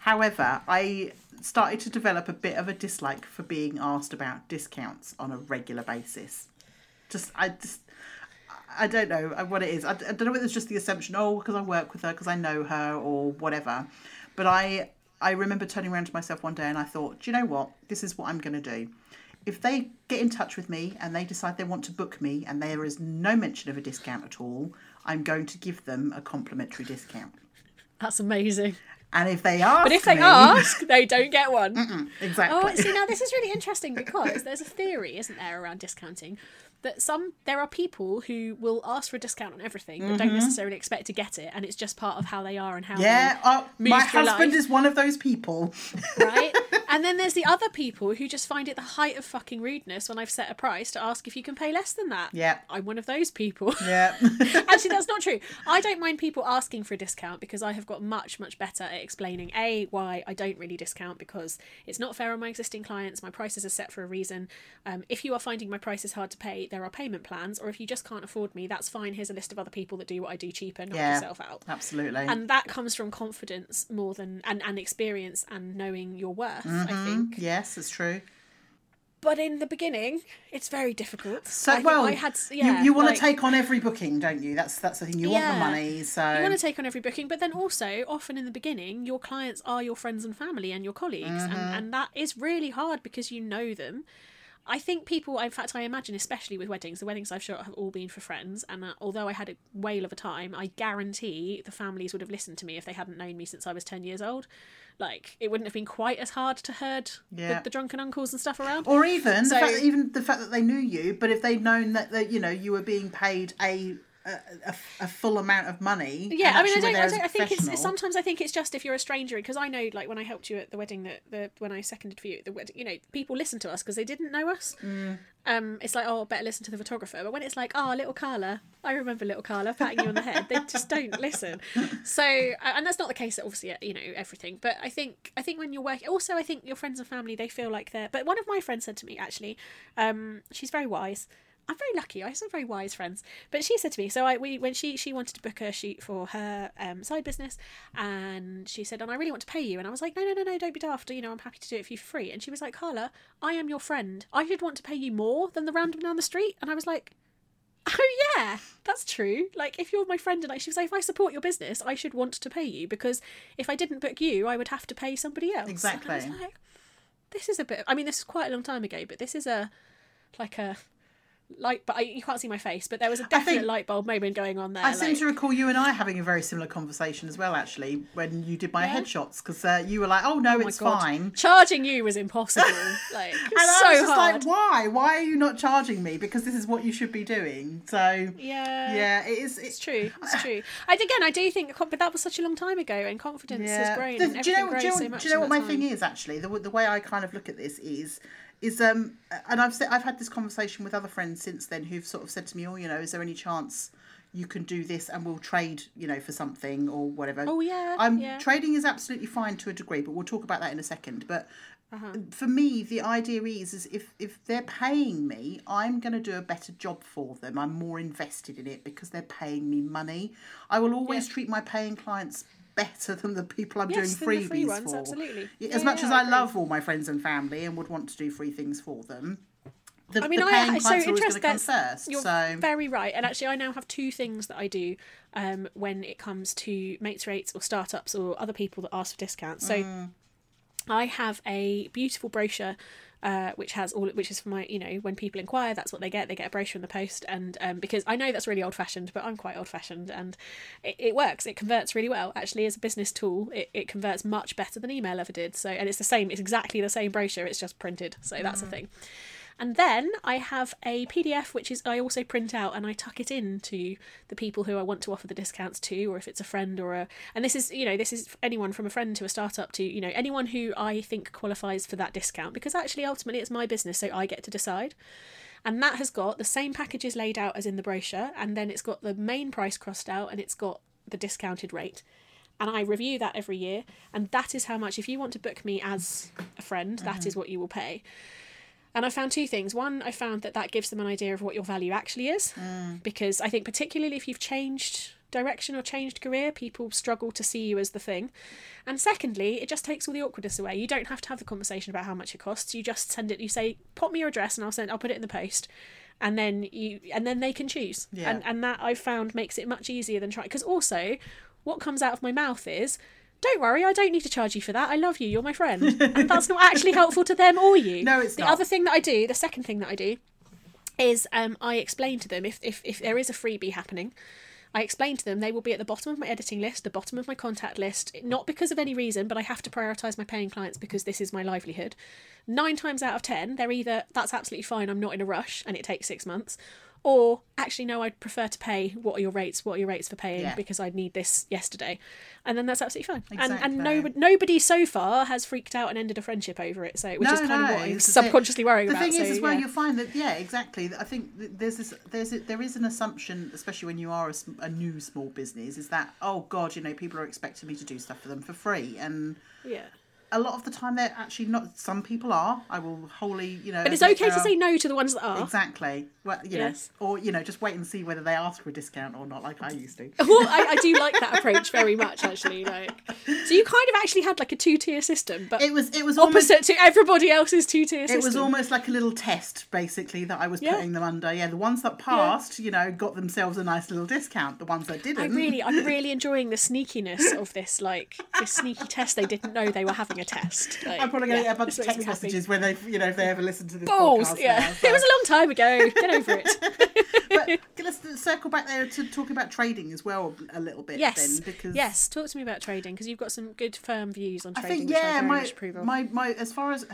However, I started to develop a bit of a dislike for being asked about discounts on a regular basis. Just, I just, I don't know uh, what it is. I, I don't know whether it's just the assumption, oh, because I work with her, because I know her, or whatever. But I, I remember turning around to myself one day and I thought, do you know what? This is what I'm going to do. If they get in touch with me and they decide they want to book me and there is no mention of a discount at all, I'm going to give them a complimentary discount. That's amazing. And if they ask, But if they me, ask, they don't get one. Oh, exactly. Oh, see, now this is really interesting because there's a theory, isn't there, around discounting that some there are people who will ask for a discount on everything but don't necessarily expect to get it, and it's just part of how they are and how Mm-hmm. yeah, oh, my husband life. is one of those people. right? and then there's the other people who just find it the height of fucking rudeness when I've set a price to ask if you can pay less than that. Yeah. I'm one of those people. Yeah. Actually, that's not true. I don't mind people asking for a discount because I have got much, much better at explaining A, why I don't really discount because it's not fair on my existing clients. My prices are set for a reason. Um, if you are finding my prices hard to pay, there are payment plans, or if you just can't afford me, that's fine. Here's a list of other people that do what I do cheaper, knock Yeah. yourself out. Absolutely. And that comes from confidence more than and, and experience and knowing your worth, I Mm-hmm. think. yes, it's true. But in the beginning, it's very difficult. So I well, I had yeah, you, you want like- to take on every booking, don't you? That's that's the thing. You want the money, so You want to take on every booking, but then also, often in the beginning, your clients are your friends and family and your colleagues, Mm-hmm. and, and that is really hard because you know them. I think people, in fact, I imagine, especially with weddings, the weddings I've shot have all been for friends, and uh, although I had a whale of a time, I guarantee the families would have listened to me if they hadn't known me since I was 10 years old. Like, it wouldn't have been quite as hard to herd Yeah. the, the drunken uncles and stuff around. or even So- the fact that, even the fact that they knew you, but if they'd known that, that you know you were being paid a a, a, a full amount of money. Yeah, I mean, I don't. I, don't, I think it's sometimes I think it's just if you're a stranger because I know, like when I helped you at the wedding that the when I seconded for you at the wedding, you know, people listen to us because they didn't know us. Mm. Um, it's like oh, better listen to the photographer. But when it's like oh, little Carla, I remember little Carla patting you on the head, they just don't listen. So, and that's not the case. Obviously, you know everything. But I think I think when you're working, also I think your friends and family they feel like they're. But one of my friends said to me actually, um, she's very wise. I'm very lucky. I have some very wise friends. But she said to me, so I we when she she wanted to book a shoot for her um, side business, and she said, and I really want to pay you, and I was like, no, no, no, no, don't be daft. You know, I'm happy to do it for you for free. And she was like, Carla, I am your friend. I should want to pay you more than the random down the street. And I was like. Oh yeah, that's true. Like if you're my friend and like she was like, if I support your business, I should want to pay you because if I didn't book you, I would have to pay somebody else. And I Exactly. was like, this is a bit. I mean, this is quite a long time ago, but this is a like a light. But I, you can't see my face, but there was a definite think- light bulb moment going on there. I seem to recall you and I having a very similar conversation as well, actually, when you did my Yeah? headshots, because uh, you were like, "Oh no, Oh it's God. fine." Charging you was impossible. Like And it's I so was hard. like, "Why? Why are you not charging me? Because this is what you should be doing." So yeah. yeah, it is. It's It's true. It's true. And again, I do think, but that was such a long time ago, and confidence has grown, The- and do everything you know, do you know, so do you know what my thing is actually the, the way I kind of look at this is is um and I've said I've had this conversation with other friends since then who've sort of said to me oh you know is there any chance you can do this and we'll trade you know for something or whatever Oh yeah. um yeah. trading is absolutely fine to a degree but we'll talk about that in a second but Uh-huh. for me the idea is is if if they're paying me i'm going to do a better job for them i'm more invested in it because they're paying me money i will always treat my paying clients better than the people i'm Yes, doing freebies free ones, for absolutely. as Yeah, much yeah, as I i love all my friends and family and would want to do free things for them the, I mean, I paying so clients are always going come That's first you're so very right. And actually, I now have two things that I do um, when it comes to mates rates or startups or other people that ask for discounts. So Mm. I have a beautiful brochure. Uh, which has all which is for my you know when people inquire that's what they get. They get a brochure in the post. And um, because I know that's really old fashioned but I'm quite old fashioned and it, it works. It converts really well. Actually as a business tool it, it converts much better than email ever did. So and it's the same it's exactly the same brochure. It's just printed. So that's Mm. a thing And then I have a PDF which is I also print out and I tuck it in to the people who I want to offer the discounts to, or if it's a friend or a and this is you know this is anyone from a friend to a startup to you know anyone who I think qualifies for that discount because actually ultimately it's my business so I get to decide. And that has got the same packages laid out as in the brochure, and then it's got the main price crossed out and it's got the discounted rate. And I review that every year, and that is how much, if you want to book me as a friend, that mm-hmm. is what you will pay. And I found two things. One, I found that that gives them an idea of what your value actually is, mm. because I think, particularly if you've changed direction or changed career, people struggle to see you as the thing. And secondly, it just takes all the awkwardness away. You don't have to have the conversation about how much it costs. You just send it. You say, "Pop me your address, and I'll send. I'll put it in the post." And then you, and then they can choose. Yeah. And and that I've found makes it much easier than trying. Because also, what comes out of my mouth is. Don't worry, I don't need to charge you for that. I love you. You're my friend. And that's not actually helpful to them or you. No, it's the not. other thing that I do, the second thing that I do, is um, I explain to them if, if, if there is a freebie happening, I explain to them they will be at the bottom of my editing list, the bottom of my contact list, not because of any reason, but I have to prioritise my paying clients because this is my livelihood. Nine times out of ten, they're either that's absolutely fine, I'm not in a rush and it takes six months, or actually no, I'd prefer to pay. What are your rates? What are your rates for paying? Yeah. Because I'd need this yesterday, and then that's absolutely fine. And and Exactly. no, nobody so far has freaked out and ended a friendship over it. So which No, is kind no, of what I'm is it. subconsciously worrying about. the about. thing is so, as well yeah. you'll find that yeah exactly I think there's this there's a, there is an assumption especially when you are a, a new small business is that oh god you know people are expecting me to do stuff for them for free and yeah. A lot of the time they're actually not some people are I will wholly you know But it's okay to say no to the ones that are. exactly well you Yes. know or you know just wait and see whether they ask for a discount or not like I used to well, I, I do like that approach very much, actually. Like, so you kind of actually had like a two-tier system, but it was it was almost opposite to everybody else's two-tier system. It was almost like a little test, basically, that I was Yeah. putting them under. Yeah, the ones that passed, you know, got themselves a nice little discount. The ones that didn't, I really, I'm really enjoying the sneakiness of this, like this sneaky test. They didn't know they were having a test. Like, I'm probably going to yeah, get a bunch of text messages when they, you know, if they ever listen to this Balls, podcast. yeah. now, so- It was a long time ago. Get over it. but let's circle back there to talk about trading as well a little bit. yes, then, because yes. Talk to me about trading because you've got some good, firm views on I trading, think which I yeah, very my, much approve of. my my as far as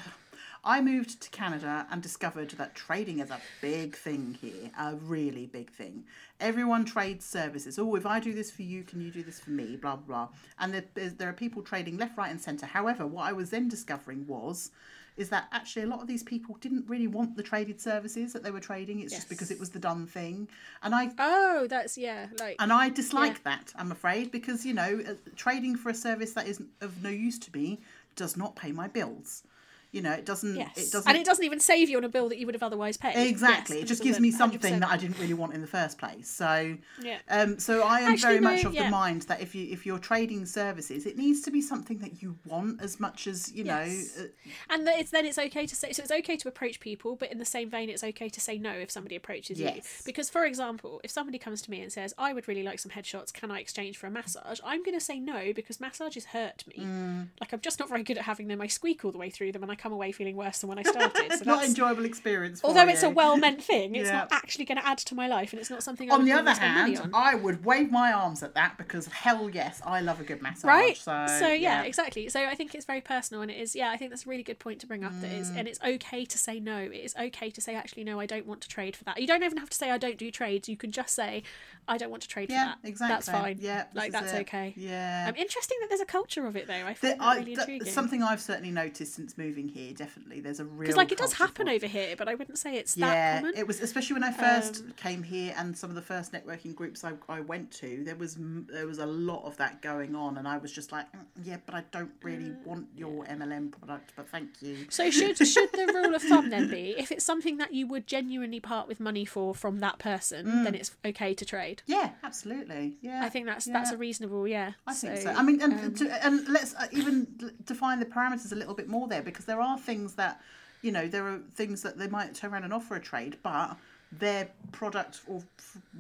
I moved to Canada and discovered that trading is a big thing here, a really big thing. Everyone trades services. Oh, if I do this for you, can you do this for me? Blah blah. blah. And there, there are people trading left, right, and centre. However, what I was then discovering was. Is that actually a lot of these people didn't really want the traded services that they were trading? It's just because it was the done thing, and I oh, that's yeah, like and I dislike that, I'm afraid, because, you know, uh, trading for a service that is of no use to me does not pay my bills. You know, it doesn't. yes, It doesn't. and it doesn't even save you on a bill that you would have otherwise paid. Exactly. Yes, it just gives me something 100%. that I didn't really want in the first place. So, Yeah. um, so I am Actually, very much no, of yeah. the mind that if you if you're trading services, it needs to be something that you want as much as you Yes. know. Uh, And that it's then it's okay to say so it's okay to approach people, but in the same vein, it's okay to say no if somebody approaches you. Yes. Because, for example, if somebody comes to me and says, "I would really like some headshots. Can I exchange for a massage?" I'm going to say no because massages hurt me. Mm. Like I'm just not very good at having them. I squeak all the way through them, and I come away feeling worse than when I started. So not enjoyable experience. For although it's a well-meant thing, it's Yeah. not actually going to add to my life, and it's not something. I On the other hand, on. I would wave my arms at that because hell yes, I love a good massage. right So, yeah, exactly so i think it's very personal and it is yeah i think that's a really good point to bring up that Mm. is and it's okay to say no it is okay to say actually no i don't want to trade for that you don't even have to say i don't do trades you can just say i don't want to trade Yeah, for that exactly. that's fine Yeah, like that's it. okay Yeah. um, interesting that there's a culture of it though i The- find that I- really that- intriguing something I've certainly noticed since moving here. Definitely, there's a real because like it does happen for over here but i wouldn't say it's Yeah, that common Um, it was especially when I first came here, and some of the first networking groups I, I went to. There was there was a lot of that going on, and I was just like, "Mm, yeah, but I don't really Uh, want your MLM product, but thank you. so should should the rule of thumb then be if it's something that you would genuinely part with money for from that person Mm. then it's okay to trade Yeah, absolutely. Yeah, i think that's that's a reasonable yeah I think so. I mean, and, to, and let's uh, even define the parameters a little bit more there because there are things that, you know, there are things that they might turn around and offer a trade, but their product or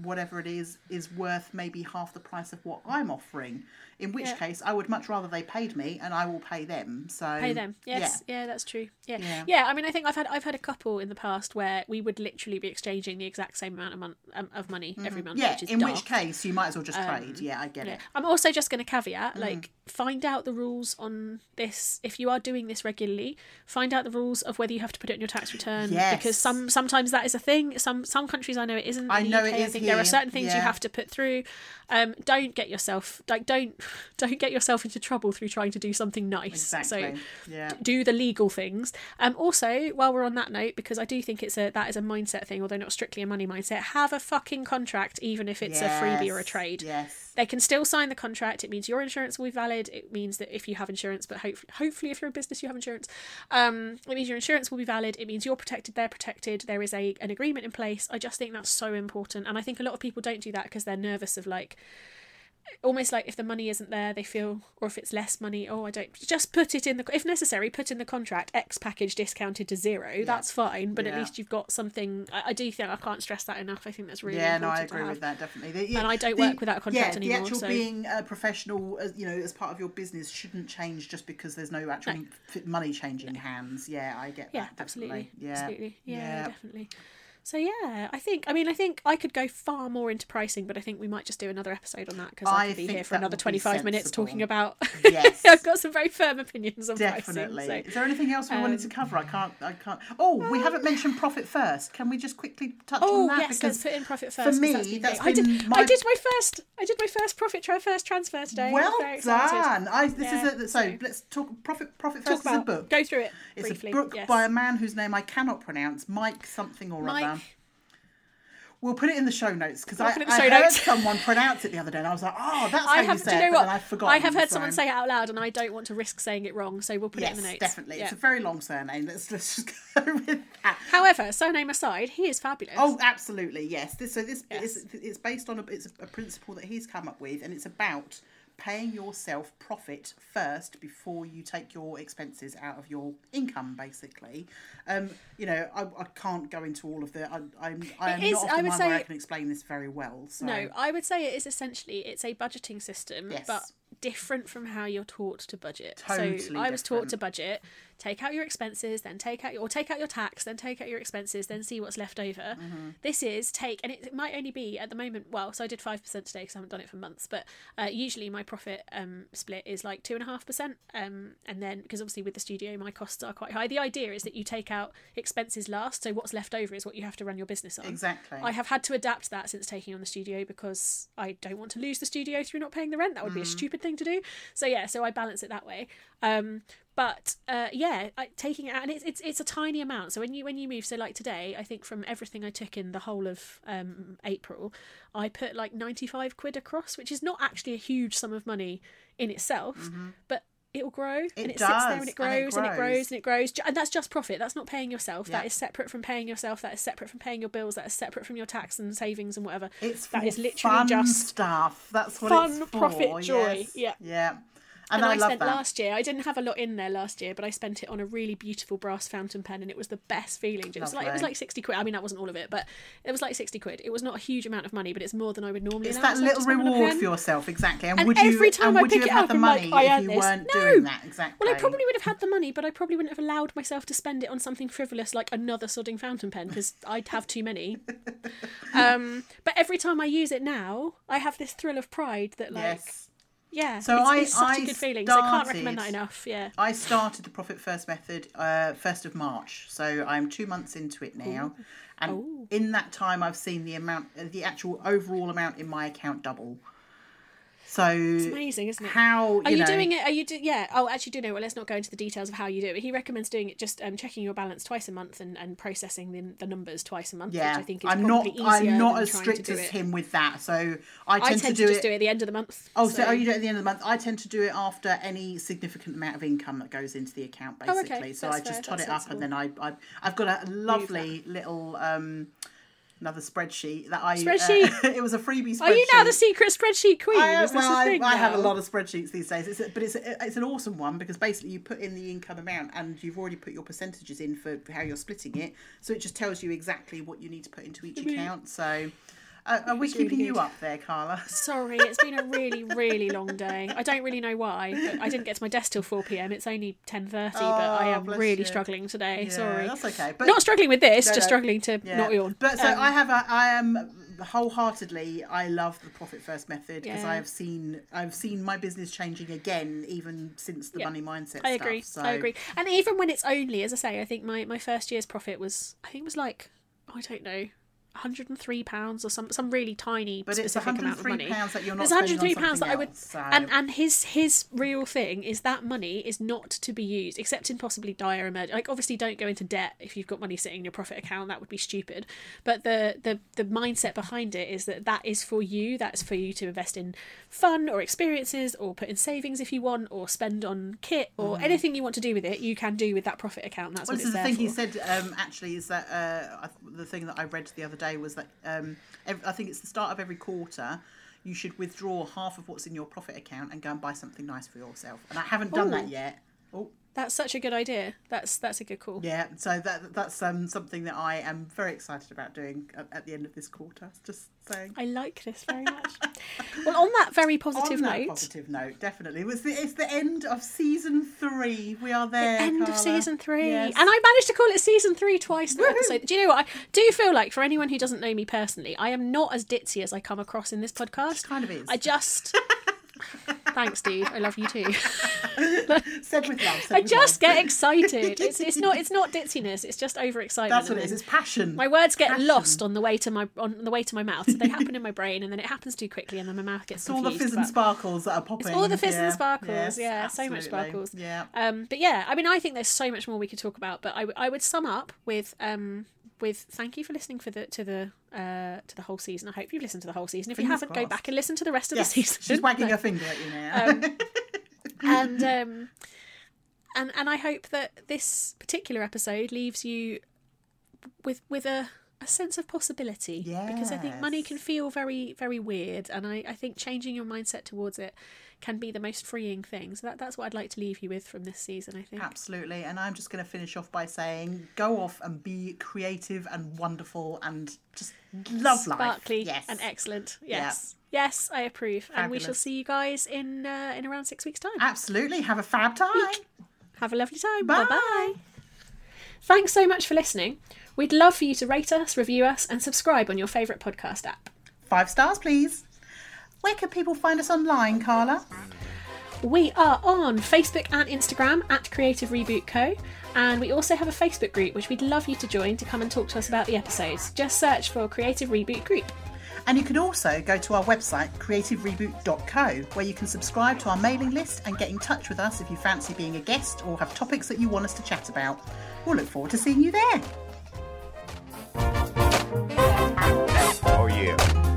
whatever it is is worth maybe half the price of what I'm offering. In which Yeah. case, I would much rather they paid me and I will pay them. So pay them. Yes, yeah. that's true. Yeah. Yeah. yeah, I mean, I think I've had I've had a couple in the past where we would literally be exchanging the exact same amount of, mon- um, of money every month. Mm-hmm. Yeah, which is in which case you might as well just trade. Yeah, I get Yeah. it. I'm also just going to caveat, Mm. like, find out the rules on this. If you are doing this regularly, find out the rules of whether you have to put it in your tax return. Yes. Because some sometimes that is a thing. Some some countries I know it isn't. I know UK, it I is think there are certain things you have to put through. Um, don't get yourself like don't don't get yourself into trouble through trying to do something nice. Exactly. So yeah. do the legal things. Um, also, while we're on that note, because I do think it's a that is a mindset thing, although not strictly a money mindset. Have a fucking contract, even if it's a freebie or a trade. Yes. They can still sign the contract. It means your insurance will be valid. It means that if you have insurance, but hopefully, hopefully if you're a business, you have insurance. Um, it means your insurance will be valid. It means you're protected. They're protected. There is a an agreement in place. I just think that's so important, and I think a lot of people don't do that because they're nervous of like almost like if the money isn't there they feel or if it's less money oh i don't just put it in the if necessary put in the contract x package discounted to zero that's fine but at least you've got something I, I do think i can't stress that enough i think that's really Yeah, no, I agree with that definitely. The- And I don't work without a contract yeah, anymore, The actual so- being a professional, as you know, as part of your business, shouldn't change just because there's no actual No. money changing hands. Yeah, I get yeah that. absolutely Yeah, absolutely yeah, Yeah. definitely so yeah i think i mean i think i could go far more into pricing but i think we might just do another episode on that because i I could be here for another 25 minutes talking about Yes. i've got some very firm opinions on Definitely. pricing so Is there anything else we wanted to Um, cover? I can't. I can't. Oh, we haven't mentioned profit first. Can we just quickly touch Oh on that? yes, let's put in profit first. 'cause me, that's been that's. I did. my- I did my first. I did my first profit tra- first transfer today. well I'm very excited. done. I, this Yeah, is a, so. so- Let's talk profit. Profit Talk first is a about book. go through it It's briefly. a book yes. by a man whose name I cannot pronounce, Mike something or other. We'll put it in the show notes because I, put it in the I heard notes. someone pronounce it the other day, and I was like, "Oh, that's how I you have. say Do you know but what? I've forgotten. I have heard so- someone say it out loud, and I don't want to risk saying it wrong, so we'll put Yes, it in the notes. definitely. Yeah. It's a very long surname. Let's let's just go with that. However, surname aside, he is fabulous. Oh, absolutely, yes. This, so this Yes. is it's based on a it's a principle that he's come up with, and it's about paying yourself profit first before you take your expenses out of your income. Basically, um, you know, I, I can't go into all of the. I, I'm I'm is- not I the would one where I can explain this very well. So No, I would say it is essentially it's a budgeting system, Yes. but different from how you're taught to budget. Totally so I was taught to budget, take out your expenses, then take out your or take out your tax, then take out your expenses, then see what's left over. Mm-hmm. This is take, and it, it might only be at the moment. Well, so I did five percent today because I haven't done it for months, but uh, usually my profit um, split is like two and a half percent, um, and then because obviously with the studio my costs are quite high. The idea is that you take out expenses last, so what's left over is what you have to run your business on. exactly. I have had to adapt that since taking on the studio because I don't want to lose the studio through not paying the rent. That would be a stupid thing to do. So yeah, so I balance it that way. Um, but uh, yeah, I, taking it out, and it's, it's it's a tiny amount. So when you when you move, so like today, I think from everything I took in the whole of um, April, I put like ninety five quid across, which is not actually a huge sum of money in itself, but it'll grow and it sits there and it grows and and it it grows grows. and it grows and that's just profit that's not paying yourself Yeah. that is separate from paying yourself that is separate from paying your bills that is separate from your tax and savings and whatever It's that is literally fun just stuff. That's what fun, it's for. profit, joy. yes. Yeah. yeah. And, and I, I, love spent that. last year. I didn't have a lot in there last year, but I spent it on a really beautiful brass fountain pen, and it was the best feeling. It was like it was like sixty quid. I mean, that wasn't all of it, but it was like sixty quid. It was not a huge amount of money, but it's more than I would normally. It's that little reward for yourself, exactly. And, And would you? every time and I would you pick have it had up, the money like, if you this. weren't No. doing that? Exactly. Well, I probably would have had the money, but I probably wouldn't have allowed myself to spend it on something frivolous like another sodding fountain pen because I'd have too many. um, but every time I use it now, I have this thrill of pride that, like, Yes. Yeah, So it's, I- it's such I a good feeling. So I can't recommend that enough. Yeah. I started the Profit First method uh, first of March, so I'm two months into it now, and Ooh. in that time I've seen the amount, uh, the actual overall amount in my account double. So It's amazing, isn't it? how Are you, know, doing it? Are you do? Yeah. Oh, actually, do know. Well, let's not go into the details of how you do it. He recommends doing it just um, checking your balance twice a month and, and processing the, the numbers twice a month, Yeah, which I think is I'm not. I'm not as strict as it. him with that. So I I tend, tend to to do just it. do it at the end of the month. Oh, so, oh, you do it at the end of the month. I tend to do it after any significant amount of income that goes into the account, Oh, okay. basically. So That's I just fair. tot it That's up, and then I, I I've got a lovely little um another spreadsheet that I Spreadsheet? Uh, it was a freebie spreadsheet. Are you now the secret spreadsheet queen? I, is this well, a I, I have a lot of spreadsheets these days, it's a, but it's a, it's an awesome one because basically you put in the income amount and you've already put your percentages in for how you're splitting it, so it just tells you exactly what you need to put into each account. So, Uh, are we keeping you up there, Carla? Sorry, it's been a really, really long day. I don't really know why, but I didn't get to my desk till four pm. It's only ten thirty, but I Oh, am really you. struggling today. Yeah, Sorry, that's okay. But not struggling with this, No, just no. struggling to Yeah. not yawn. But so Um, I have a, I am wholeheartedly. I love the profit first method because Yeah. I have seen I've seen my business changing again, even since the money mindset. I stuff. agree. So, I agree. And even when it's only, as I say, I think my, my first year's profit was, I think it was like, I don't know, 103 pounds or some some really tiny But it's specific amount of 103 money. pounds that you're not on 103 pounds that I would, else, so- and and his his real thing is that money is not to be used except in possibly dire emergency. Like obviously, don't go into debt if you've got money sitting in your profit account. That would be stupid. But the the the mindset behind it is that that is for you. That's for you to invest in fun or experiences, or put in savings if you want, or spend on kit or anything you want to do with it. You can do with that profit account. That's Well, what this it's is the thing he said. Um, actually, is that uh, the thing that I read the other day was that um, ev- I think it's the start of every quarter. You should withdraw half of what's in your profit account and go and buy something nice for yourself. And I haven't done that yet. Oh, That's such a good idea. That's that's a good call. yeah. So that that's um, something that I am very excited about doing at, at the end of this quarter. Just saying. I like this very much. well, on that very positive On that note, positive note, definitely. It was the, it's the end of season three. We are there. end of season three. Yes. And I managed to call it season three twice Woohoo! episode. Do you know what? I do feel like, for anyone who doesn't know me personally, I am not as ditzy as I come across in this podcast. kind of is. I just. Thanks, dude. I love you too. said with love. said I with just love. get excited. It's it's not it's not ditziness. It's just overexcitement. That's what it is. It's passion. My words get Passion. lost on the way to my on the way to my mouth. So they happen in my brain, and then it happens too quickly, and then my mouth gets It's all the fizz and sparkles that are popping. all the fizz and sparkles, Yes, yeah, so much sparkles. Yeah. Um, but yeah, I mean, I think there's so much more we could talk about. But I, w- I would sum up with um, with thank you for listening for the to the uh, to the whole season. I hope you've listened to the whole season. If you haven't, go back and listen to the rest of Yes, the season. she's wagging No. her finger at you now. Um, and um, and and I hope that this particular episode leaves you with with a a sense of possibility because I think money can feel very very weird and I, I think changing your mindset towards it can be the most freeing thing so that, that's what I'd like to leave you with from this season I think Absolutely. And I'm just going to finish off by saying go off and be creative and wonderful and just love life. sparkly Yes. and excellent yes yes I approve and we shall see you guys in uh, in around six weeks time Absolutely. Have a fab time. Have a lovely time. Bye bye. Thanks so much for listening. We'd love for you to rate us, review us, and subscribe on your favourite podcast app. Five stars, please. Where can people find us online, Carla? We are on Facebook and Instagram at Creative Reboot Co. And we also have a Facebook group which we'd love you to join to come and talk to us about the episodes. Just search for Creative Reboot Group. And you can also go to our website, creativereboot.co, where you can subscribe to our mailing list and get in touch with us if you fancy being a guest or have topics that you want us to chat about. We'll look forward to seeing you there. Oh yeah.